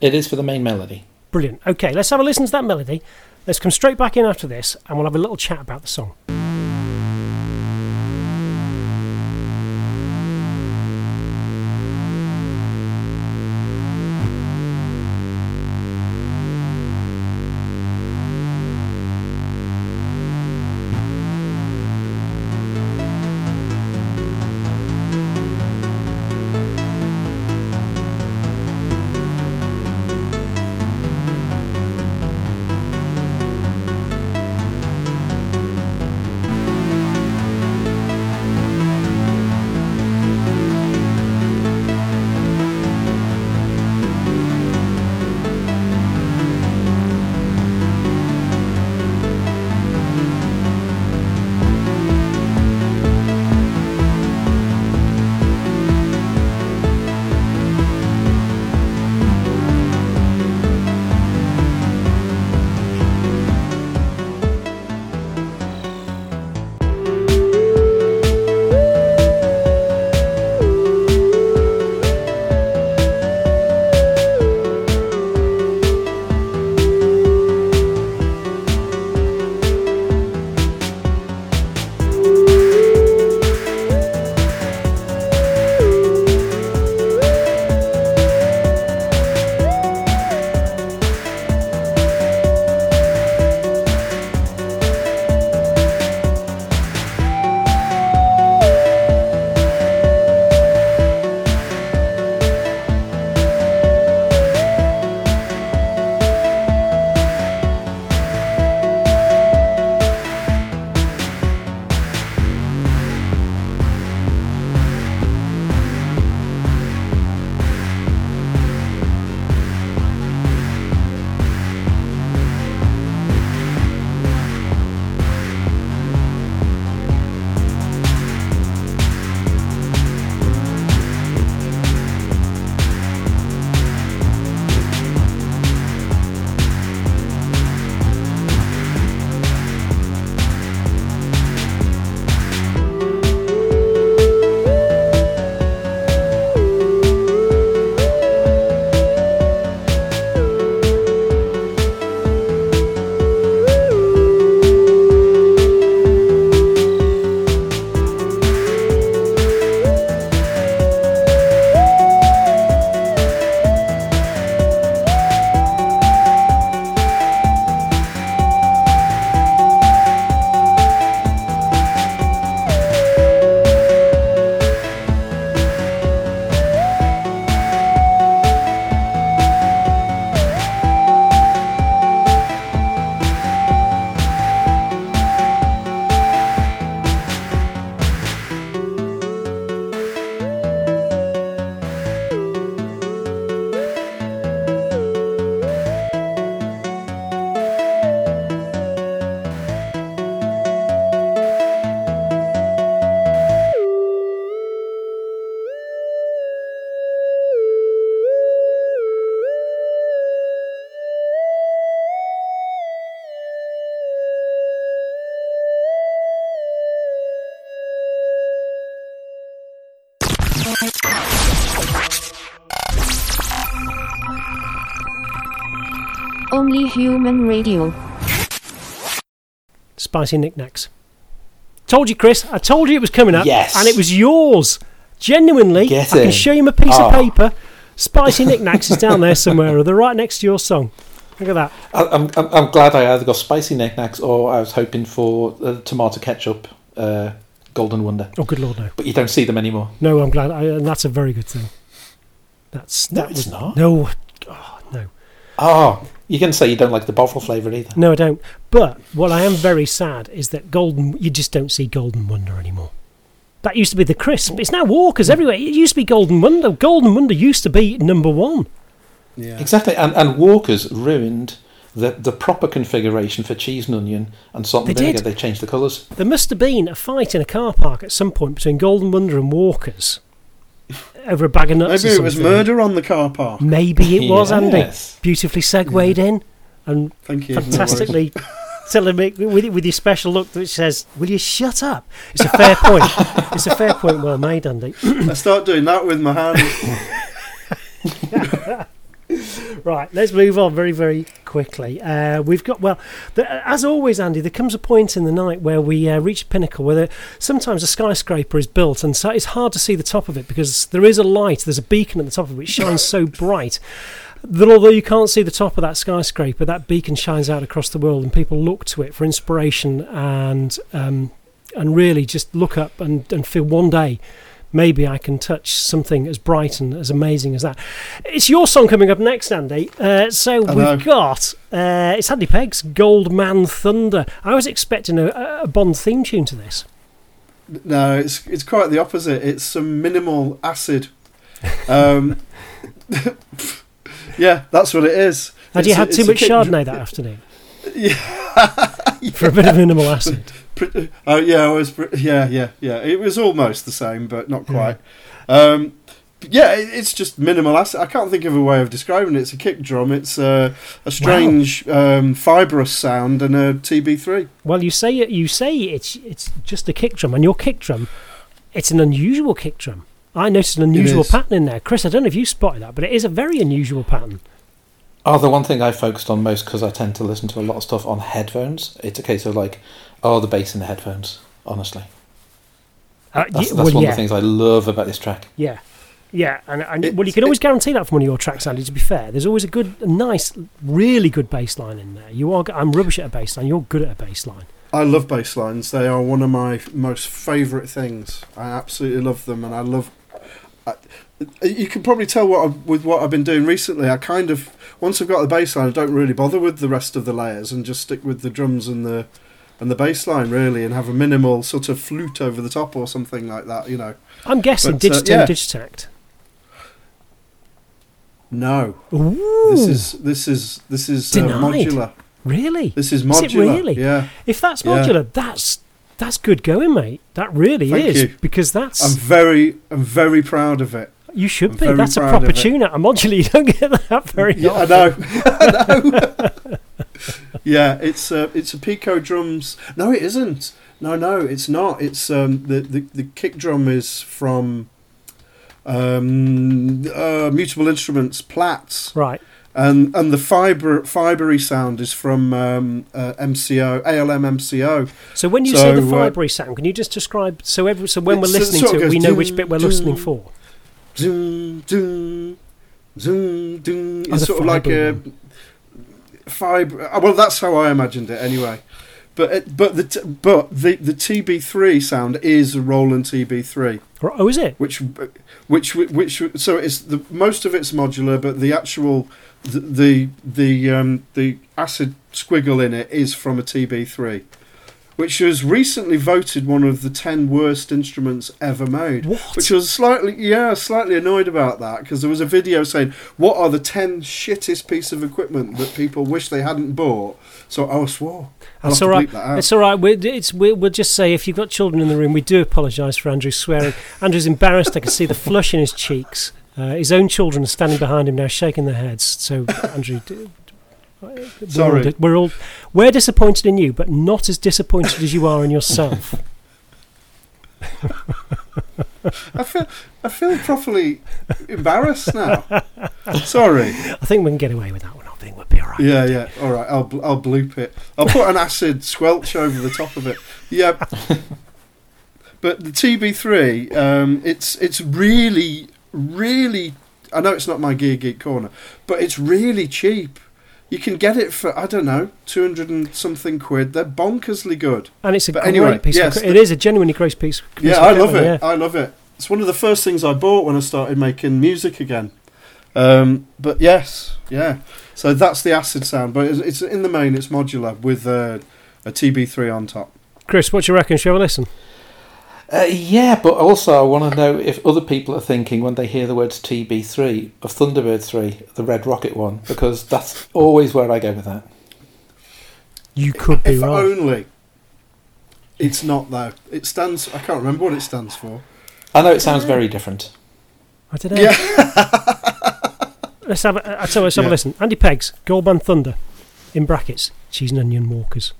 it is for the main melody. Brilliant. Okay, let's have a listen to that melody. Let's come straight back in after this and we'll have a little chat about the song. Human Radio. Spicy Nik Naks. Told you, Chris. I told you it was coming up. Yes. And it was yours. Genuinely. Get I can show you a piece Oh. of paper. Spicy Nik Naks is down there somewhere, or they're right next to your song. Look at that. I- I'm, I'm, I'm glad I either got spicy Nik Naks or I was hoping for uh, tomato ketchup uh, golden wonder. Oh, good lord, no. But you don't see them anymore. No, I'm glad. I, and that's a very good thing. That's No, that it's was- not. No, oh, no, Oh, you can say you don't like the bottle flavour either. no, I don't. But what I am very sad is that golden. You just don't see Golden Wonder anymore. That used to be the crisp. It's now Walkers everywhere. It used to be Golden Wonder. Golden Wonder used to be number one. Yeah. Exactly, and, and Walker's ruined the, the proper configuration for cheese and onion and salt and They vinegar. did. They changed the colours. There must have been a fight in a car park at some point between Golden Wonder and Walkers over a bag of nuts. Maybe or it was murder on the car park. Maybe it was Andy. Yes. Beautifully segued in and Thank you. no fantastically telling me with, with your special look that says, "Will you shut up?" It's a fair point. It's a fair point. Well made, Andy. I start doing that with my hand. right, let's move on very, very quickly. Uh, we've got well, the, as always, Andy. There comes a point in the night where we uh, reach a pinnacle where there, sometimes a skyscraper is built, and so it's hard to see the top of it because there is a light. There's a beacon at the top of it which shines so bright. That although you can't see the top of that skyscraper, that beacon shines out across the world, and people look to it for inspiration and um, and really just look up and, and feel one day maybe I can touch something as bright and as amazing as that. It's your song coming up next, Andy. Uh, so I we've got uh, it's Andy Pegg's Gold Man Thunder. I was expecting a, a Bond theme tune to this. No, it's it's quite the opposite. It's some minimal acid. Um, yeah, that's what it is. Had you It's a- had too much Chardonnay that afternoon Yeah. for a bit of minimal acid? Oh yeah, I was. Yeah, yeah, yeah. It was almost the same, but not quite. Um, yeah, it, it's just minimal acid. I can't think of a way of describing it. It's a kick drum. It's uh, a strange um, fibrous sound and a TB3. Well, you say you say it's it's just a kick drum, and your kick drum, it's an unusual kick drum. I noticed an unusual pattern in there, Chris. I don't know if you spotted that, but it is a very unusual pattern. Oh, the one thing I focused on most because I tend to listen to a lot of stuff on headphones. It's a case of like, oh, the bass in the headphones. Honestly, Uh, that's, y- that's well, one yeah, of the things I love about this track. yeah, yeah, and, and well, you can always guarantee that from one of your tracks, Andy. To be fair, there's always a good, a nice, really good bass line in there. You are, I'm rubbish at a bass line. You're good at a bass line. I love bass lines. They are one of my most favourite things. I absolutely love them, and I love. I, you can probably tell what I, with what I've been doing recently. I kind of once I've got the bass line, I don't really bother with the rest of the layers and just stick with the drums and the and the bass line really, and have a minimal sort of flute over the top or something like that. You know, I'm guessing But, uh, yeah. Digitakt. no, Ooh, this is this is this is uh, modular. really. This is Is it modular. really? Yeah, If that's Yeah. modular, that's that's good going, mate. That really Thank is you. because that's I'm very I'm very proud of it. You should I'm be. That's a proper of tune. A modular, you don't get that very Yeah, I often. know. I know. yeah, it's uh, it's a Pico drums. No, it isn't. No, no, it's not. It's um, the, the the kick drum is from um, uh, Mutable Instruments Plaits, Right. and and the fiber fibery sound is from um, uh, MCO ALM MCO. So when you say the So, uh, fibery sound, can you just describe so every so when we're listening sort to of it, we know which bit we're listening for? Zoom, zoom, zoom, zoom. It's sort of like fibre a fibre. Well, that's how I imagined it anyway. But it, but the but the the TB3 sound is a Roland TB3, Oh, is it? which which which so it's the most of it's modular, but the actual the the the, um, the acid squiggle in it is from a TB3. Which was recently voted one of the ten worst instruments ever made. What? Which was slightly, yeah, slightly annoyed about that because there was a video saying what are the ten shittest piece of equipment that people wish they hadn't bought. So I swore. I'll That's all right. that. It's all right. We're, it's, we we'll just say if you've got children in the room, we do apologise for Andrew swearing. Andrew's embarrassed. I can see the flush in his cheeks. Uh, his own children are standing behind him now, shaking their heads. So, Andrew, we're all Sorry. di- we're all we're disappointed in you, but not as disappointed as you are in yourself. I feel, I feel properly embarrassed now. Sorry. I think we can get away with that one. I think we'll be all Yeah, yeah. All right, I'll bl- I'll bloop it. I'll put an acid squelch over the top of it. Yeah. but the TB3, um, it's it's really really. I know it's not my Gear Geek corner, but it's really cheap. You can get it for I don't know two hundred and something quid. They're bonkersly good. And it's a But great anyway, piece. yes, of, it is a genuinely great piece. piece Yeah, I love it. yeah. I love it. It's one of the first things I bought when I started making music again. Um, but yes, yeah. So that's the acid sound, but it's, it's in the main. It's modular with uh, a TB3 on top. Chris, what do you reckon? Shall we listen? Uh, yeah, but also I want to know if other people are thinking when they hear the words TB3 of Thunderbird 3, the Red Rocket one, because that's always where I go with that. You could be If right. only. It's not though. It stands. I can't remember what it stands for. I know it sounds very different. I don't know. let's have a, uh, so let's have Yeah. a listen. Andy Peggs, Goldband Thunder, in brackets, cheese and onion walkers.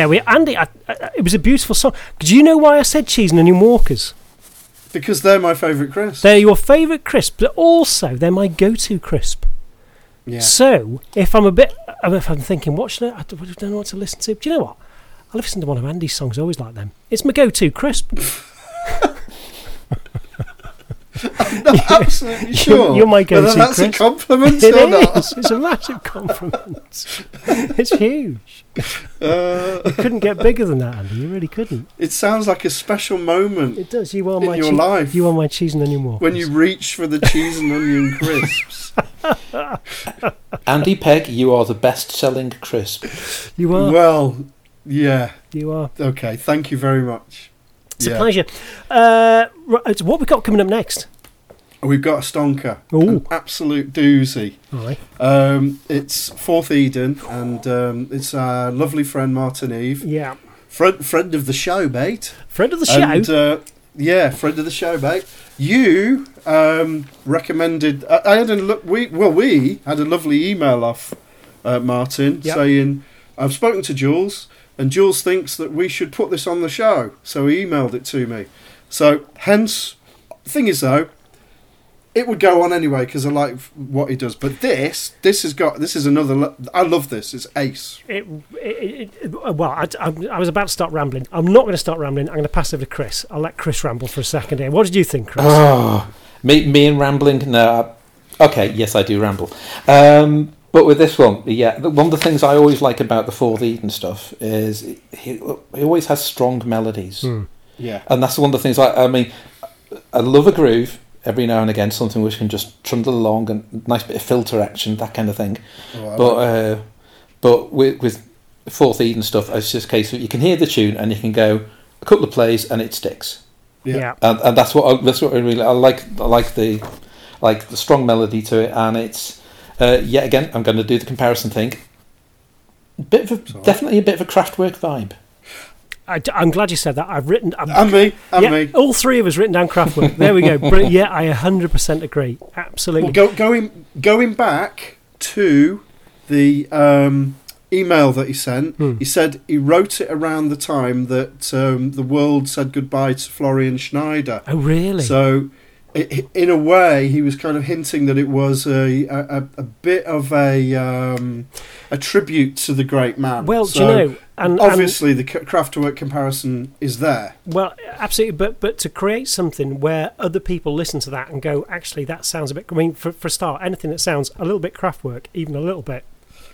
There we Andy, I, I, it was a beautiful song. Do you know why I said cheese and onion walkers? Because they're my favourite crisp. They're your favourite crisp, but also they're my go-to crisp. yeah. So if I'm a bit, uh, if I'm thinking, what should I? I don't know what to listen to. Do you know what? I listen to one of Andy's songs. I always like them. It's my go-to crisp. No, absolutely sure. you're my Whether go-to that's a compliment It or not. is. It's a massive compliment. it's huge. Uh, You couldn't get bigger than that, Andy. You really couldn't. it sounds like a special moment It does. You are in my your chee- life You are my cheese and onion walkers. when you reach for the cheese and onion crisps. Andy Pegg, you are the best-selling crisp. you are. well, yeah. You are. Okay. Thank you very much. It's a pleasure. Uh, right, what we got coming up next? We've got a stonker, Ooh. an absolute doozy. All right. Um, it's Fourth Eden, and um, it's our lovely friend Martin Eve, Yeah. friend friend of the show, mate. Friend of the show. And, uh, yeah, friend of the show, mate. You um, recommended. I, I had a look. We well, we had a lovely email off uh, Martin Yep. saying, "I've spoken to Jules, and Jules thinks that we should put this on the show." So he emailed it to me. So hence, thing is though, it would go on anyway because I like what he does. But this, this has got. This is another. lo- I love this. It's ace. It, it, it, well, I, I, I was about to start rambling. I'm not going to start rambling. I'm going to pass over to Chris. I'll let Chris ramble for a second here. What did you think, Chris? Oh, me, me and rambling? No. I- Okay, yes, I do ramble. Um, but with this one, yeah, one of the things I always like about the Fourth Eden stuff is he, he always has strong melodies. Hmm. Yeah. And that's one of the things I, I mean, I love a groove every now and again, something which can just trundle along and nice bit of filter action, that kind of thing. Oh, But like- uh, but with with Fourth Eden stuff, it's just a case of you can hear the tune and you can go a couple of plays and it sticks. yeah. yeah. And, and that's what I, that's what I really I like. I like the like the strong melody to it, and it's uh, yet again I'm going to do the comparison thing. Bit of a, definitely a bit of a Kraftwerk vibe. I, am glad you said that. I've written. I'm, And me, and yeah, me. all three of us written down Kraftwerk. There we go. Brilliant. Yeah, I 100% agree. Absolutely. Well, go, going going back to the um, email that he sent, Hmm. he said he wrote it around the time that um, the world said goodbye to Florian Schneider. oh, really? So, in a way, he was kind of hinting that it was a a, a, bit of a um, a tribute to the great man. well, so do you know? And, and Obviously, the K- Kraftwerk comparison is there. Well, absolutely, but but to create something where other people listen to that and go, actually, that sounds a bit. I mean, for for a start, anything that sounds a little bit Kraftwerk, even a little bit,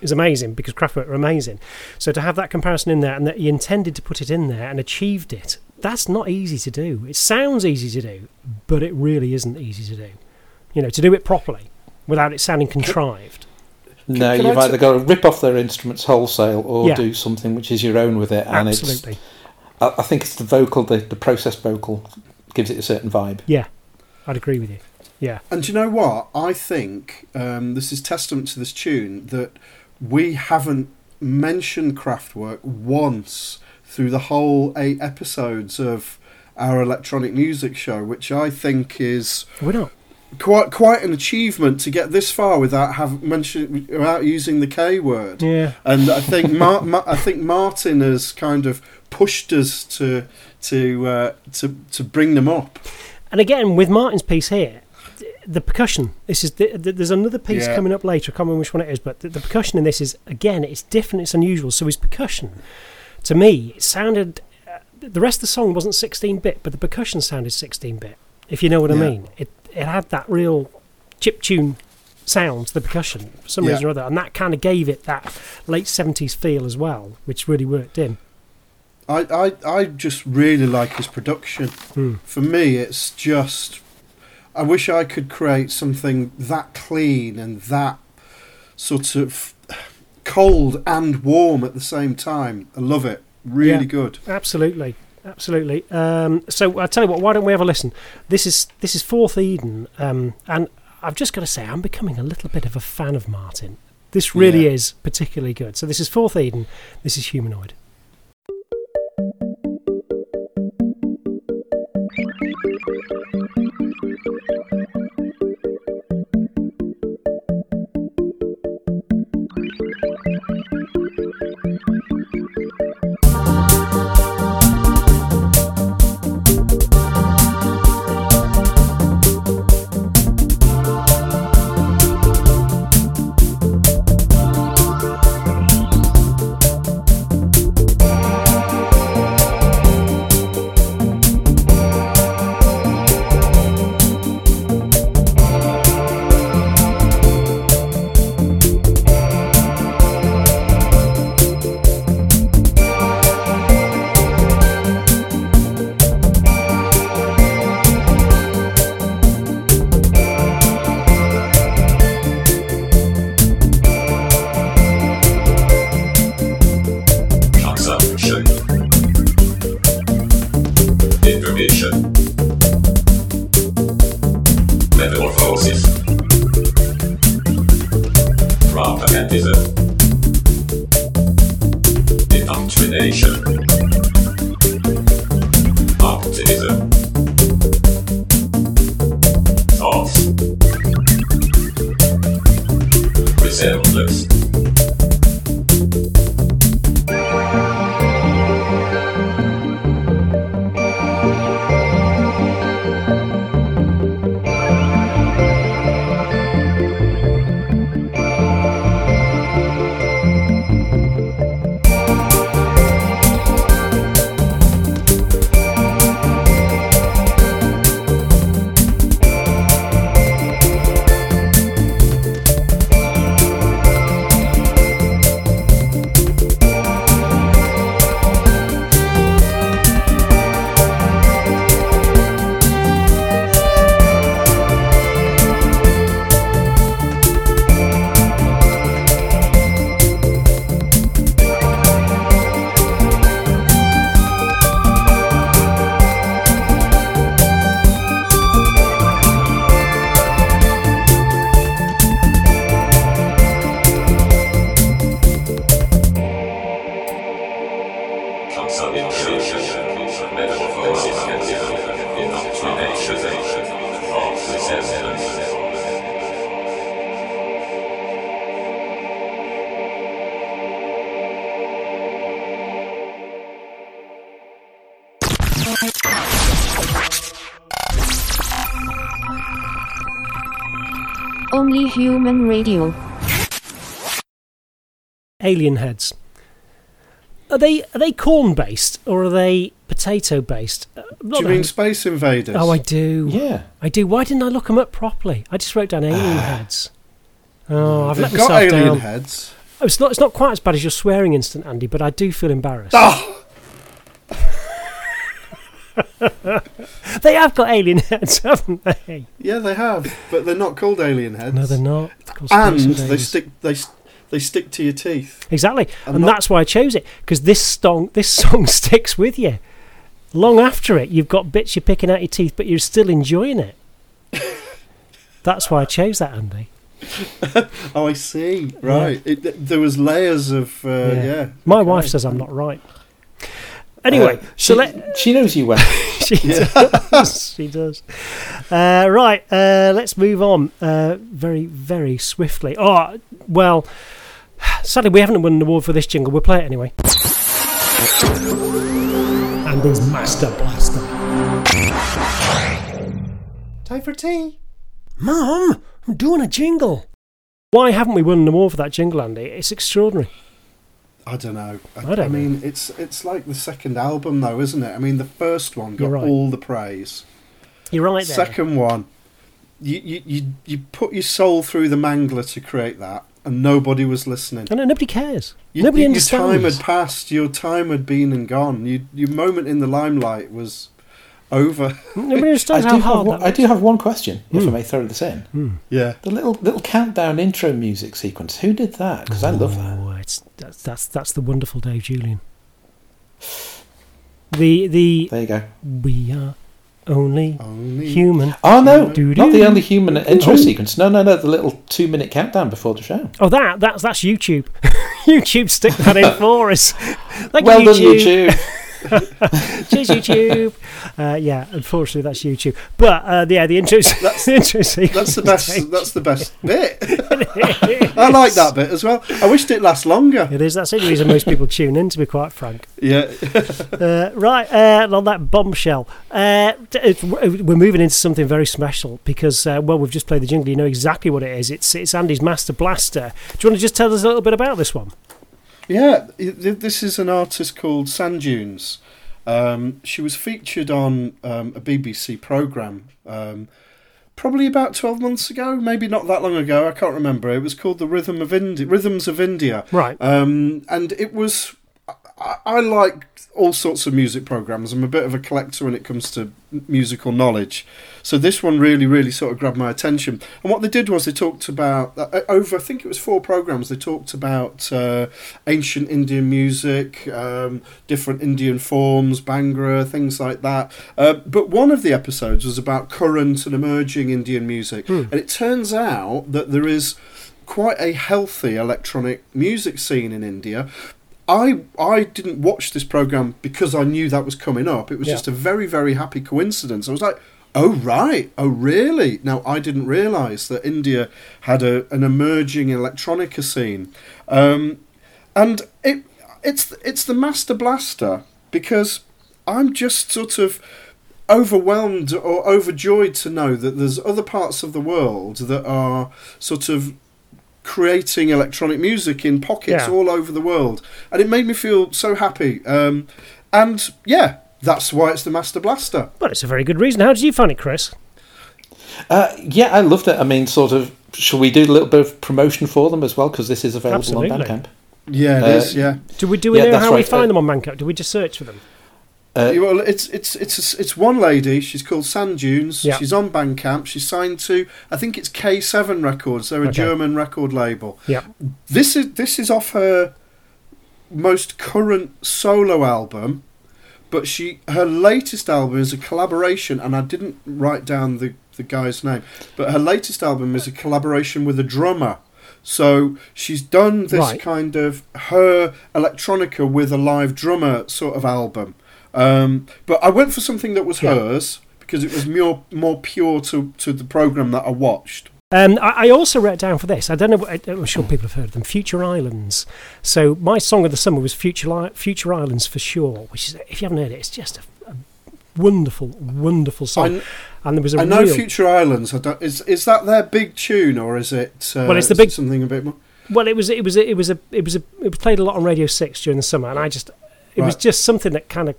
is amazing because Kraftwerk are amazing. So to have that comparison in there and that he intended to put it in there and achieved it, that's not easy to do. It sounds easy to do, but it really isn't easy to do. You know, to do it properly without it sounding contrived. No, can you've I either t- got to rip off their instruments wholesale or Yeah. do something which is your own with it. And Absolutely, it's I, I think it's the vocal, the the processed vocal, gives it a certain vibe. yeah, I'd agree with you. Yeah, And do you know what? I think um, this is testament to this tune that we haven't mentioned Kraftwerk once through the whole eight episodes of our electronic music show, which I think is we're not. quite quite an achievement to get this far without have mentioned without using the K word. Yeah, And I think Mar- Ma- I think Martin has kind of pushed us to to uh, to to bring them up. And again, with Martin's piece here, the percussion. This is the, the, there's another piece Yeah. coming up later. I can't remember which one it is, but the, the percussion in this is again, it's different. It's unusual. So his percussion, to me, it sounded. Uh, the rest of the song wasn't 16-bit, but the percussion sounded 16-bit. If you know what I mean, it it had that real chip tune sound to the percussion for some Yeah. reason or other, and that kind of gave it that late 70s feel as well, which really worked in. I, I, I just really like his production. Hmm. For me, it's just. I wish I could create something that clean and that sort of cold and warm at the same time. I love it. Really Yeah. good. Absolutely, absolutely. Um, so I tell you what, why don't we have a listen? This is this is Fourth Eden, um, and I've just got to say I'm becoming a little bit of a fan of Martin. This really Yeah. is particularly good. So this is Fourth Eden. This is Humanoid. Human Radio. Alien heads. Are they are they corn based or are they potato based? Uh, Do you the- mean Space Invaders? Oh, I do. Yeah. I do. Why didn't I look them up properly? I just wrote down alien heads. Oh, I've They've let got myself alien down. heads. Oh, it's not. It's not quite as bad as your swearing instant, Andy. But I do feel embarrassed. Oh, They have got alien heads, haven't they? yeah, they have, but they're not called alien heads. No, they're not. And they stick they they stick to your teeth. exactly, I'm and not- that's why I chose it because this song this song sticks with you long after it. You've got bits you're picking out your teeth, but you're still enjoying it. that's why I chose that, Andy. Oh, I see. Right. It, there was layers of uh, Yeah. yeah. My okay. wife says I'm not right. Anyway, Uh, so she, let she knows you well. she does. She does. Uh, right, uh, let's move on uh, very, very swiftly. Oh, well, sadly, we haven't won an award for this jingle. We'll play it anyway. And there's Master Blaster. Time for tea. Mum, I'm doing a jingle. Why haven't we won an award for that jingle, Andy? It's extraordinary. I don't know. I, I don't I mean, it's it's like the second album, though, isn't it? I mean, the first one got right. all the praise. You're right there. Second one, you, you you you put your soul through the mangler to create that, and nobody was listening. And nobody cares. You, nobody your understands. time had passed. Your time had been and gone. You, your moment in the limelight was over. Nobody I understands do, how have hard one, that I do have one question, if I hmm. may throw this in. Hmm. yeah. The little little countdown intro music sequence. Who did that? Because I love that. It's that's, that's that's the wonderful Dave Julian. The the There you go. we are only Only human. Oh no, Doo-doo. not the only human intro Oh. sequence. No, no, no. The little two minute countdown before the show. Oh, that that's that's YouTube. YouTube stick that in for us. Thank well you, done, YouTube. Cheers, YouTube. Uh, yeah, unfortunately, that's YouTube. But uh, yeah, the intro, That's the intro. That's the best. That's the best bit. I like that bit as well. I wished it last longer. It is. That's the reason most people tune in, to be quite frank. Yeah. Uh, right, uh, on that bombshell, uh, d- we're moving into something very special because, uh, well, we've just played the jingle. You know exactly what it is. It's it's Andy's Master Blaster. Do you want to just tell us a little bit about this one? Yeah, this is an artist called Sandunes. Um, she was featured on um, a BBC programme um, probably about 12 months ago, maybe not that long ago, I can't remember. It was called The Rhythm of Indi- Rhythms of India. Right. Um, and it was, I, I like all sorts of music programs. I'm a bit of a collector when it comes to musical knowledge. So this one really, really sort of grabbed my attention. And what they did was they talked about uh, over, I think it was four programs. They talked about uh, ancient Indian music, um, different Indian forms, Bhangra, things like that. Uh, but one of the episodes was about current and emerging Indian music, and it turns out that there is quite a healthy electronic music scene in India. I I didn't watch this program because I knew that was coming up. It was Yeah. just a very very happy coincidence. I was like, "Oh right, oh really?" Now I didn't realise that India had a an emerging electronica scene, um, and it it's it's the Master Blaster because I'm just sort of overwhelmed or overjoyed to know that there's other parts of the world that are sort of creating electronic music in pockets Yeah. all over the world, and it made me feel so happy. Um, and yeah, that's why it's the Master Blaster. Well, it's a very good reason. How did you find it, Chris? Uh, yeah, I loved it. I mean, sort of. Shall we do a little bit of promotion for them as well? Because this is available on Absolutely. Bandcamp. Yeah, it Uh, is. Yeah. Do we do we Yeah, know that's how we find Uh, them on Bandcamp? Do we just search for them? Uh, well, it's it's it's it's one lady. She's called Sandunes. Yeah. She's on Bandcamp. She's signed to I think it's K7 Records. They're a Okay. German record label. Yeah. This is this is off her most current solo album, but she her latest album is a collaboration, and I didn't write down the the guy's name, but her latest album is a collaboration with a drummer. So she's done this Right. kind of her electronica with a live drummer sort of album. Um, but I went for something that was Yeah. hers because it was more more pure to, to the program that I watched. Um, I, I also wrote down for this. I don't know. what- I'm sure people have heard of them. Future Islands. So my song of the summer was Future Future Islands for sure. Which is, if you haven't heard it, it's just a, a wonderful, wonderful song. I, and there was a I know real. Future Islands. Is is that their big tune or is it? Uh, Well, it's the big- something a bit more. Well, it was it was it was a it was a it was played a lot on Radio Six during the summer, and I just it was just something that kind of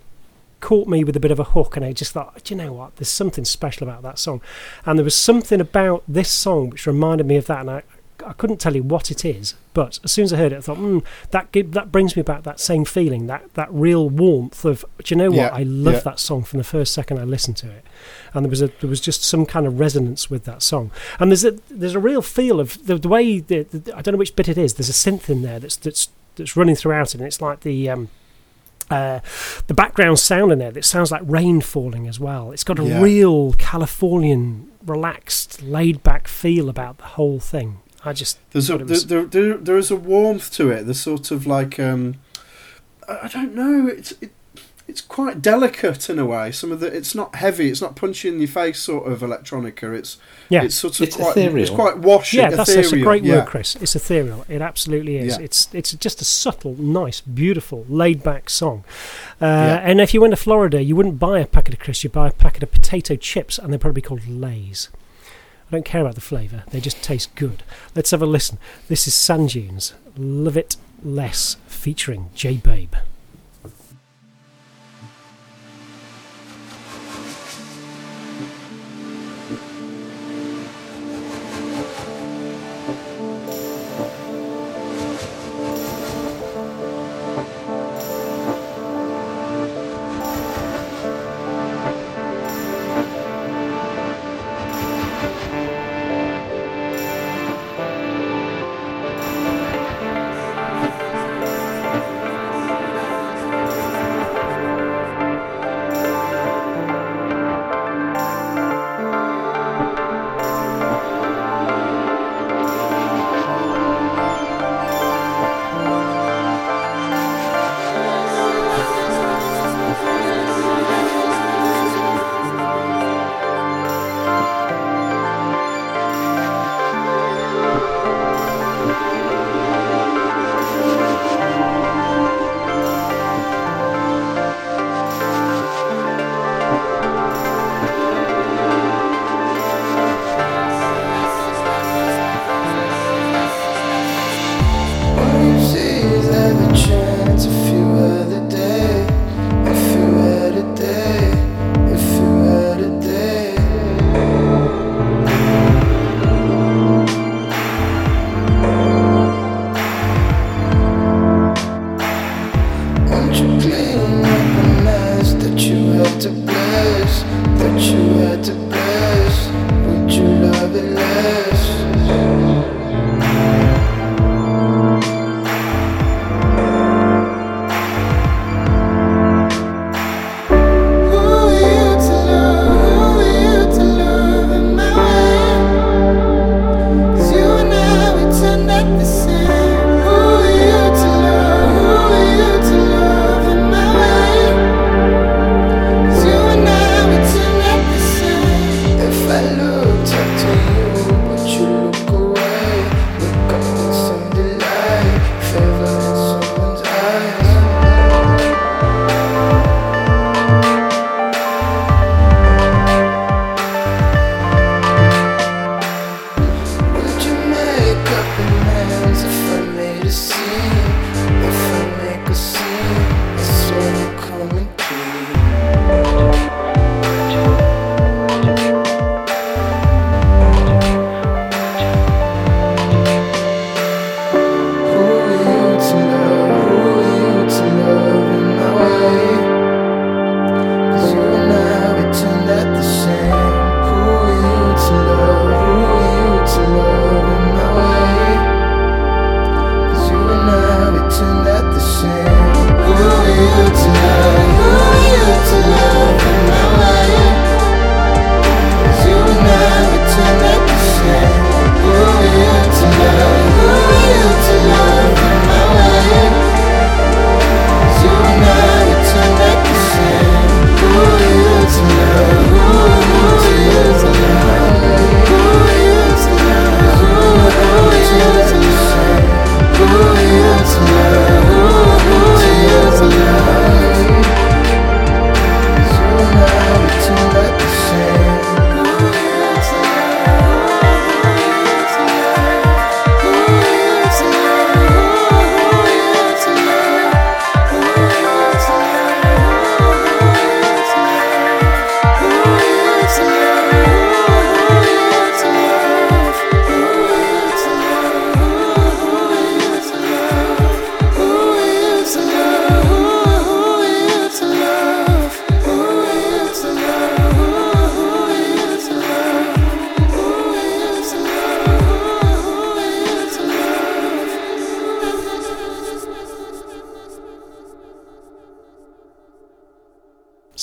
caught me with a bit of a hook, and I just thought, do you know what? There's something special about that song, and there was something about this song which reminded me of that, and I. I couldn't tell you what it is, but as soon as I heard it, I thought, mm, that that brings me back that same feeling, that, that real warmth of, do you know what? Yeah, I love yeah. that song from the first second I listened to it, and there was a there was just some kind of resonance with that song, and there's a there's a real feel of the, the way the, the I don't know which bit it is. There's a synth in there that's that's that's running throughout it, and it's like the um, uh, the background sound in there that sounds like rain falling as well. It's got a Yeah. real Californian, relaxed, laid back feel about the whole thing. I just There's a was- there, there, there, is a warmth to it. There's sort of like um, I, I don't know. It's it, it's quite delicate in a way. Some of the it's not heavy. It's not punchy in your face sort of electronica. It's yeah. it's sort of It's quite it's quite washing. yeah, that's, that's a great yeah. word, Chris. It's ethereal. It absolutely is. Yeah. It's it's just a subtle, nice, beautiful, laid back song. Uh, Yeah. And if you went to Florida, you wouldn't buy a packet of crisps. You'd buy a packet of potato chips, and they're probably called Lay's. I don't care about the flavour. They just taste good. Let's have a listen. This is Sandunes. Love It Less, featuring J Babe.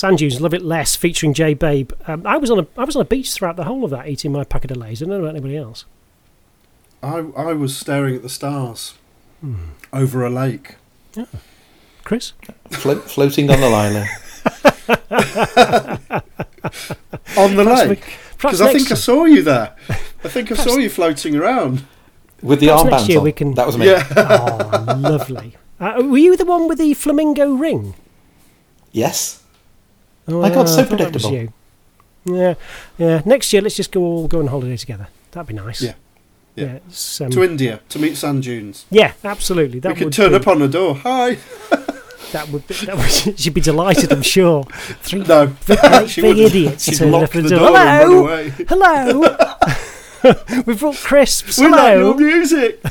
Sandunes, Love It Less, featuring J Babe. Um, I was on a I was on a beach throughout the whole of that, eating my packet of lays. I don't know about anybody else. I I was staring at the stars over a lake. Yeah. Chris, Flo- floating on the liner. On the Perhaps lake. Because I think I saw you there. I think I saw you floating around. With the Perhaps next armbands year on. we can- That was me. Yeah. oh, lovely. Uh, were you the one with the flamingo ring? Yes. My God, uh, so I that was predictable. you. Yeah, yeah. Next year, let's just go all go on holiday together. That'd be nice. Yeah. Yeah. it's, um, To India to meet Sandunes. yeah, absolutely. That we could would turn be, up on the door. Hi. That would be, that would, she'd be delighted, I'm sure. Three No, big, she big idiots She'd turning lock up at the the door door. and Hello, away. hello. We've brought crisps. We like your Hello. music.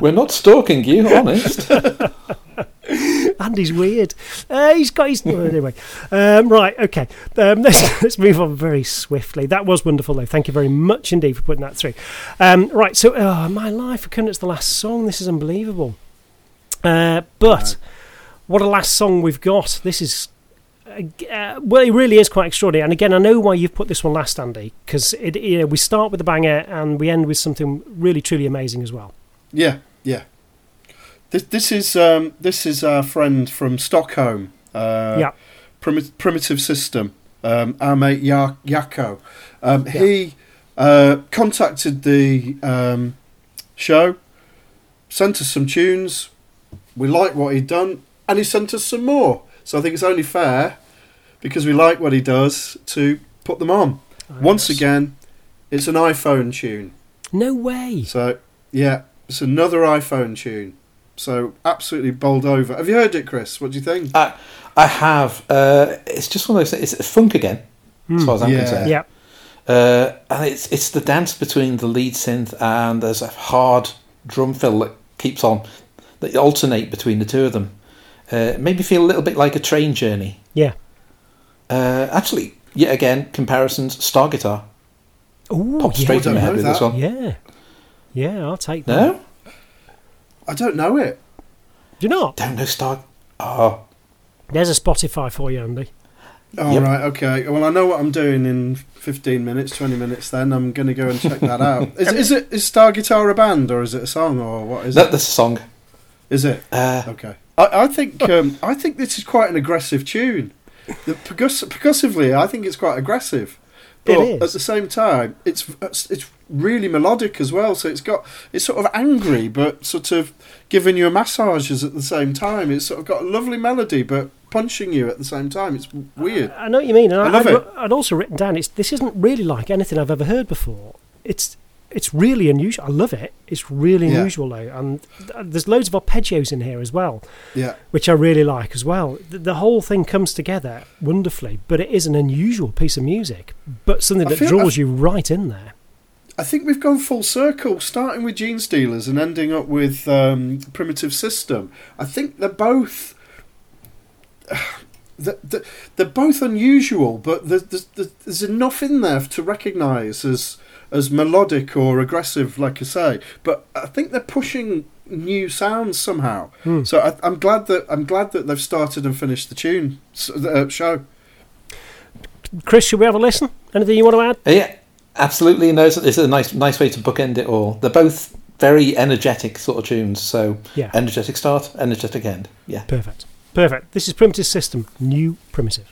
We're not stalking you, honest. Andy's weird. Uh, he's got his anyway. Um, right, okay. Um, let's let's move on very swiftly. That was wonderful, though. Thank you very much indeed for putting that through. Um, right, so oh, my life, I couldn't. It's the last song. This is unbelievable. Uh, but what a last song we've got. This is. Uh, well, it really is quite extraordinary. And again, I know why you've put this one last, Andy, because it, you know, we start with a banger and we end with something really, truly amazing as well. Yeah. This this is um, this is our friend from Stockholm. Uh, yeah, Primi- primitive system. Um, our mate ya- Yako. Um, He uh, contacted the um, show, sent us some tunes. We liked what he'd done, and he sent us some more. So I think it's only fair, because we like what he does, to put them on. Once yes. again, it's an iPhone tune. No way. So yeah, it's another iPhone tune. So absolutely bowled over. Have you heard it, Chris? What do you think? I, I have. Uh, it's just one of those things. It's funk again, as far as I'm Yeah. concerned. Yeah. Uh, and it's it's the dance between the lead synth and there's a hard drum fill that keeps on, that alternate between the two of them. Uh, made me feel a little bit like a train journey. Yeah. Uh, actually, yet again, comparisons, Star Guitar. Ooh, Popped yeah. straight in don't my head know with this that. one. Yeah. Yeah, I'll take that. No? I don't know it. Do you not? Don't know Star... Oh, There's a Spotify for you, Andy. Oh right, okay. Well, I know what I'm doing in 15 minutes, 20 minutes. Then I'm going to go and check that out. Is, is it is Star Guitar a band or is it a song or what is that, it? that's a song. Is it? Uh, Okay. I, I think um, I think this is quite an aggressive tune. The percuss- percussively, I think it's quite aggressive, but is. at the same time, it's it's really melodic as well. So it's got it's sort of angry, but sort of giving you massages at the same time. It's sort of got a lovely melody, but punching you at the same time. It's weird. I know what you mean. And I I love I'd, it. I'd also written down it's this isn't really like anything I've ever heard before. It's it's really unusual. I love it. It's really Yeah. unusual though, and th- there's loads of arpeggios in here as well, Yeah, which I really like as well. The, the whole thing comes together wonderfully, but it is an unusual piece of music, but something that draws I- you right in there. I think we've gone full circle, starting with Gene Stealers and ending up with um, Primitive System. I think they're both. They're, they're- they're both unusual, but there's, there's, there's enough in there to recognise as as melodic or aggressive, like I say. But I think they're pushing new sounds somehow. Hmm. So I, I'm glad that I'm glad that they've started and finished the tune uh, show. Chris, should we have a listen? Anything you want to add? Uh, Yeah, absolutely. No, it's, it's a nice, nice way to bookend it all. They're both very energetic sort of tunes. So Yeah. energetic start, energetic end. Yeah. Perfect. Perfect. This is Primitive System, new Primitive.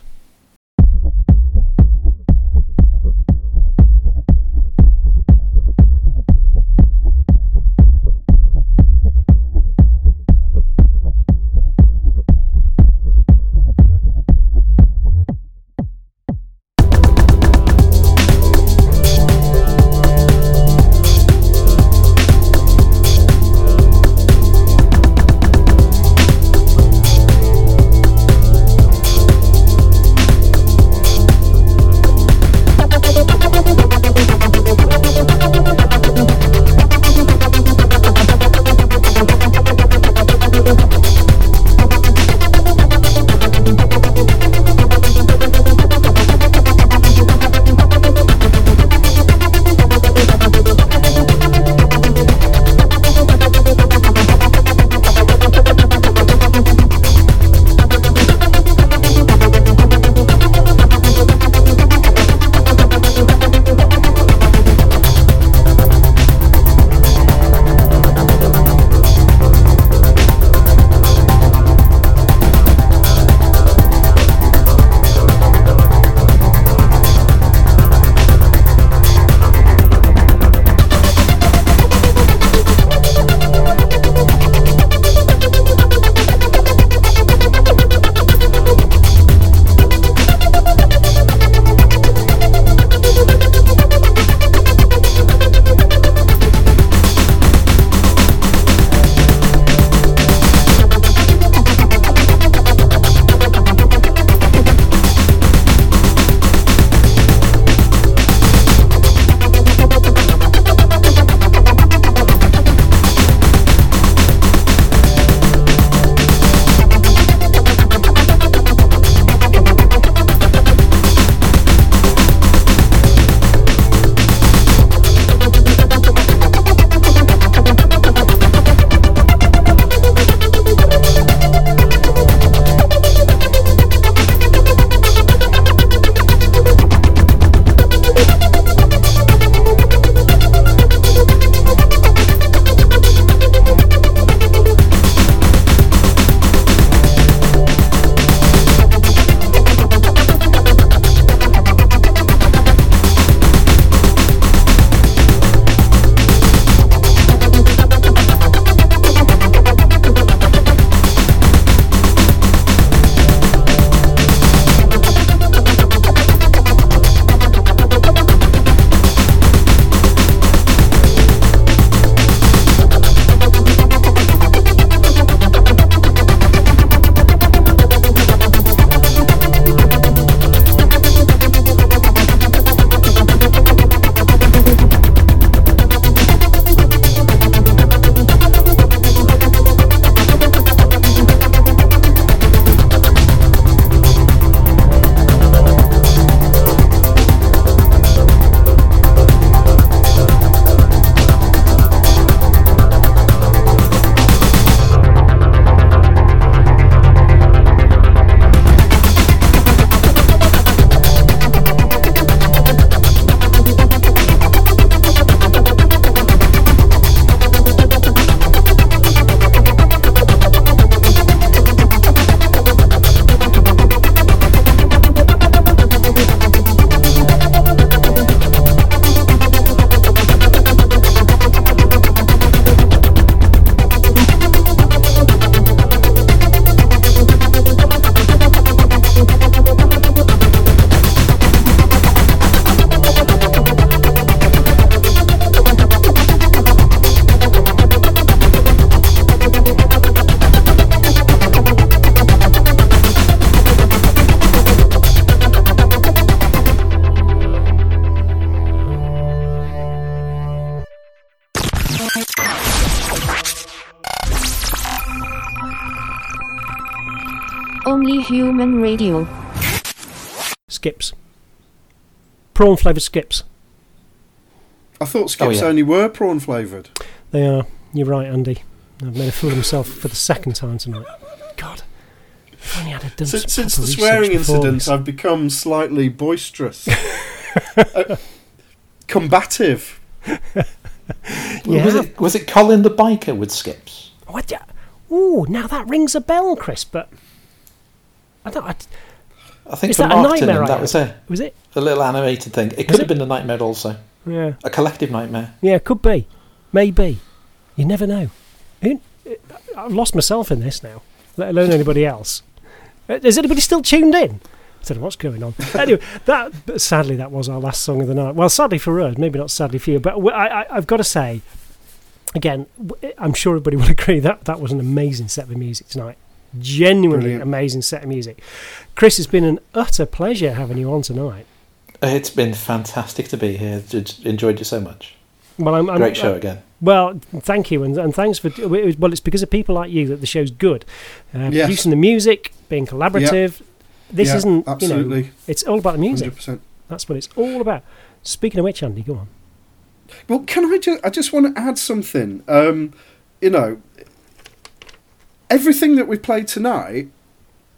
Prawn flavoured skips. I thought skips yeah. only were prawn flavoured. They are. You're right, Andy. I've made a fool of myself for the second time tonight. God. If only I'd have done Since, since the swearing research incident. I've become slightly boisterous, Uh, combative. Yeah. Was it was it Colin the biker with skips? What? ya- Ooh, now that rings a bell, Chris. But I don't. I, I think Is for that a nightmare that was it. was it? a little animated thing. It Was could it? have been a nightmare also, Yeah. a collective nightmare. Yeah, could be. Maybe. You never know. I've lost myself in this now, let alone anybody else. Uh, Is anybody still tuned in? I don't know what's going on. Anyway, that sadly that was our last song of the night. Well, sadly for us, maybe not sadly for you, but I've got to say, again, I'm sure everybody will agree that that was an amazing set of music tonight. Genuinely Brilliant. amazing set of music. Chris, it's been an utter pleasure having you on tonight. It's been fantastic to be here. Enjoyed you so much. Well, I'm, I'm, Great show again. Well, thank you, and, and thanks for. it was- Well, it's because of people like you that the show's good. Uh, Yes. Producing the music, being collaborative. This Yeah, isn't, you know, absolutely, it's all about the music. hundred percent. That's what it's all about. Speaking of which, Andy, go on. Well, can I just? I just want to add something. Um, you know, everything that we played tonight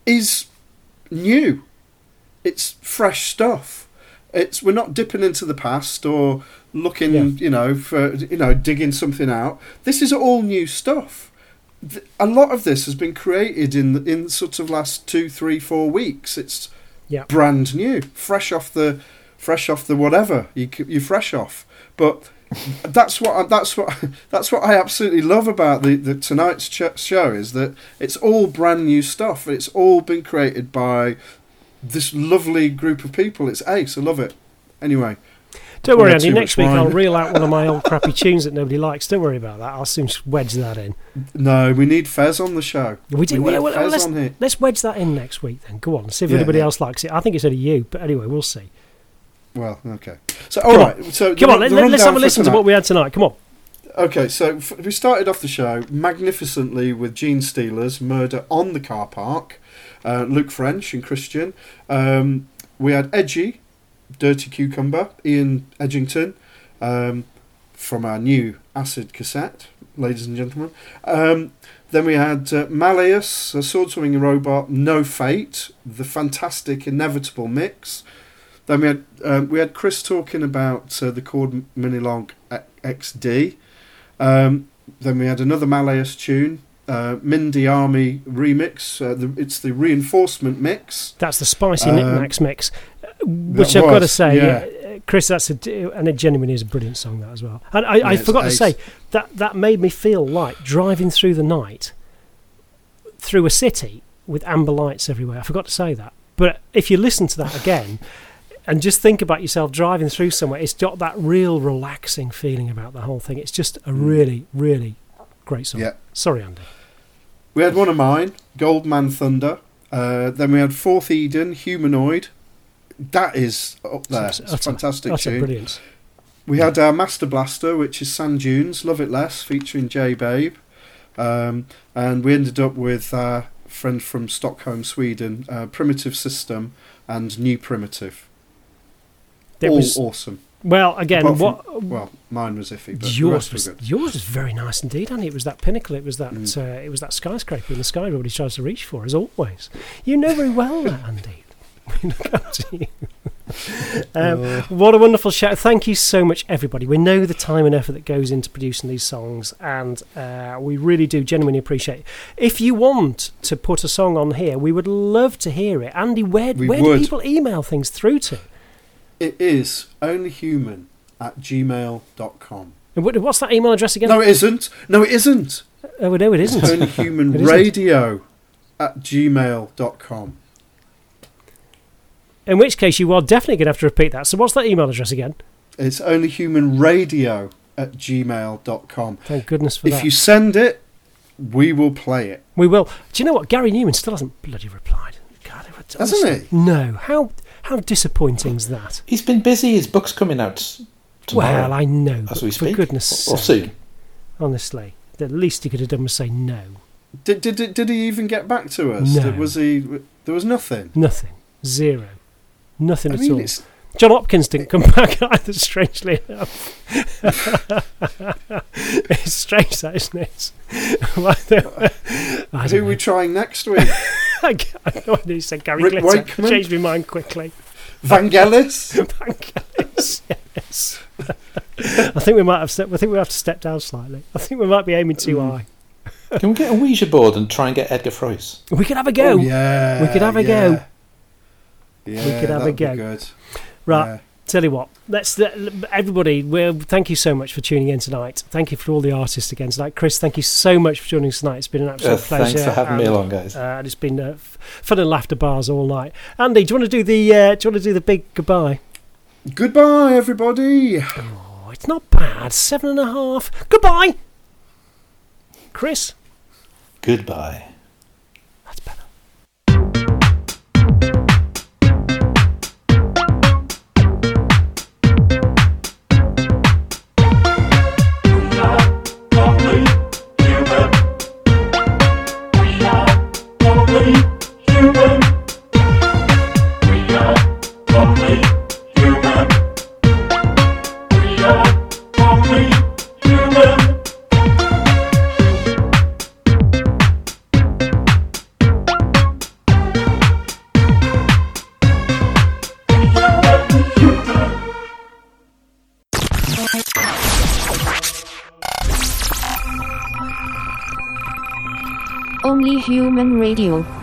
is new. It's fresh stuff. It's we're not dipping into the past or looking, Yeah. you know, for you know, digging something out. This is all new stuff. A lot of this has been created in in sort of last two, three, four weeks. It's Yeah. brand new, fresh off the, fresh off the whatever you you fresh off. But that's what I, that's what that's what I absolutely love about the, the tonight's ch- show is that it's all brand new stuff. It's all been created by this lovely group of people. It's ace. I love it. Anyway, Don't worry, Andy. Next week I'll reel out one of my old crappy tunes that nobody likes. Don't worry about that. I'll soon wedge that in. no, we need Fez on the show. We do. We well, well, let's, let's wedge that in next week then. Go on. See if Yeah, anybody yeah. else likes it. I think it's only you, but anyway, we'll see. Well, okay. So all Come right. So Come the- on, let, us have a listen to what we had tonight. Come on. Okay, so f- we started off the show magnificently with Gene Stealer's Murder on the Car Park, uh, Luke French and Christian. Um, we had Edgy, Dirty Cucumber, Ian Edgington, um, from our new Acid cassette, ladies and gentlemen. Um, then we had uh, Malleus, a sword swinging robot, No Fate, the fantastic Inevitable mix. Then we had um, we had Chris talking about uh, the Korg Minilogue XD. Um, then we had another Malleus tune, uh, Mindy Army remix. Uh, the, it's the reinforcement mix. That's the spicy Um, Nik Naks mix, which I've got to say, yeah. uh, Chris, that's a and it genuinely is a brilliant song that as well. And I, I it's forgot to say that that made me feel like driving through the night through a city with amber lights everywhere. I forgot to say that, but if you listen to that again. And just think about yourself driving through somewhere. It's got that real relaxing feeling about the whole thing. It's just a really, really great song. Mm. Yeah. Sorry, Andy. We had one of mine, Goldman Thunder. Uh, then we had Fourth Eden, Humanoid. That is up there. That's a fantastic Utter tune. brilliance. We had our Master Blaster, which is Sandunes, Love It Less, featuring J Babe. Um, and we ended up with our friend from Stockholm, Sweden, uh, Primitive System and New Primitive. There All was awesome. well again. From- What Well, mine was iffy, but yours was good. yours was very nice indeed, and it was that pinnacle. It was that Mm. uh, it was that skyscraper in the sky. Everybody tries to reach for, as always. You know very well that, Andy. We look up to you. um, Uh, what a wonderful show! Thank you so much, everybody. We know the time and effort that goes into producing these songs, and uh, we really do genuinely appreciate. it. If you want to put a song on here, we would love to hear it. Andy, where We where would. do people email things through to? It is onlyhuman at gmail.com. And what- What's that email address again? No, it isn't. No, it isn't. Uh, oh, no, It's isn't. It isn't. radio at gmail.com. In which case, you are definitely going to have to repeat that. So, what's that email address again? It's onlyhumanradio at gmail.com. Thank goodness for If that. If you send it, we will play it. we will. Do you know what? Gary Numan still hasn't bloody replied. God, Hasn't he? No. How how disappointing is that? He's been busy. His book's coming out tomorrow. Well, I know. as but we for goodness or, or sake, soon. honestly, the least he could have done was say no. Did, did, did he even get back to us? No. Did- was he? There was nothing. Nothing. Zero. Nothing I at mean, all. it's Jon Hopkins didn't come back either, strangely enough. it's strange, that, isn't it? Who don't are we trying next week? I know when you said Gary Rick Glitter. Wakeman? Changed my mind quickly. Vangelis? yes, yes. I think we might have. Step, I think we have to step down slightly. I think we might be aiming too Mm. high. Can we get a Ouija board and try and get Edgar Froese? We could have a go. Oh, yeah. We could have a yeah. go. Yeah, we could have a that'd be go. Good. Right. Yeah. Tell you what, let's everybody. Well, thank you so much for tuning in tonight. Thank you for all the artists again tonight. Chris, thank you so much for joining us tonight. It's been an absolute Uh, pleasure. thanks for having me along, guys. Uh, and it's been uh, fun and laughter bars all night. Andy, do you want to do the? Uh, do you want to do the big goodbye? Goodbye, everybody. Oh, it's not bad. Seven and a half. Goodbye, Chris. Goodbye. Human Radio.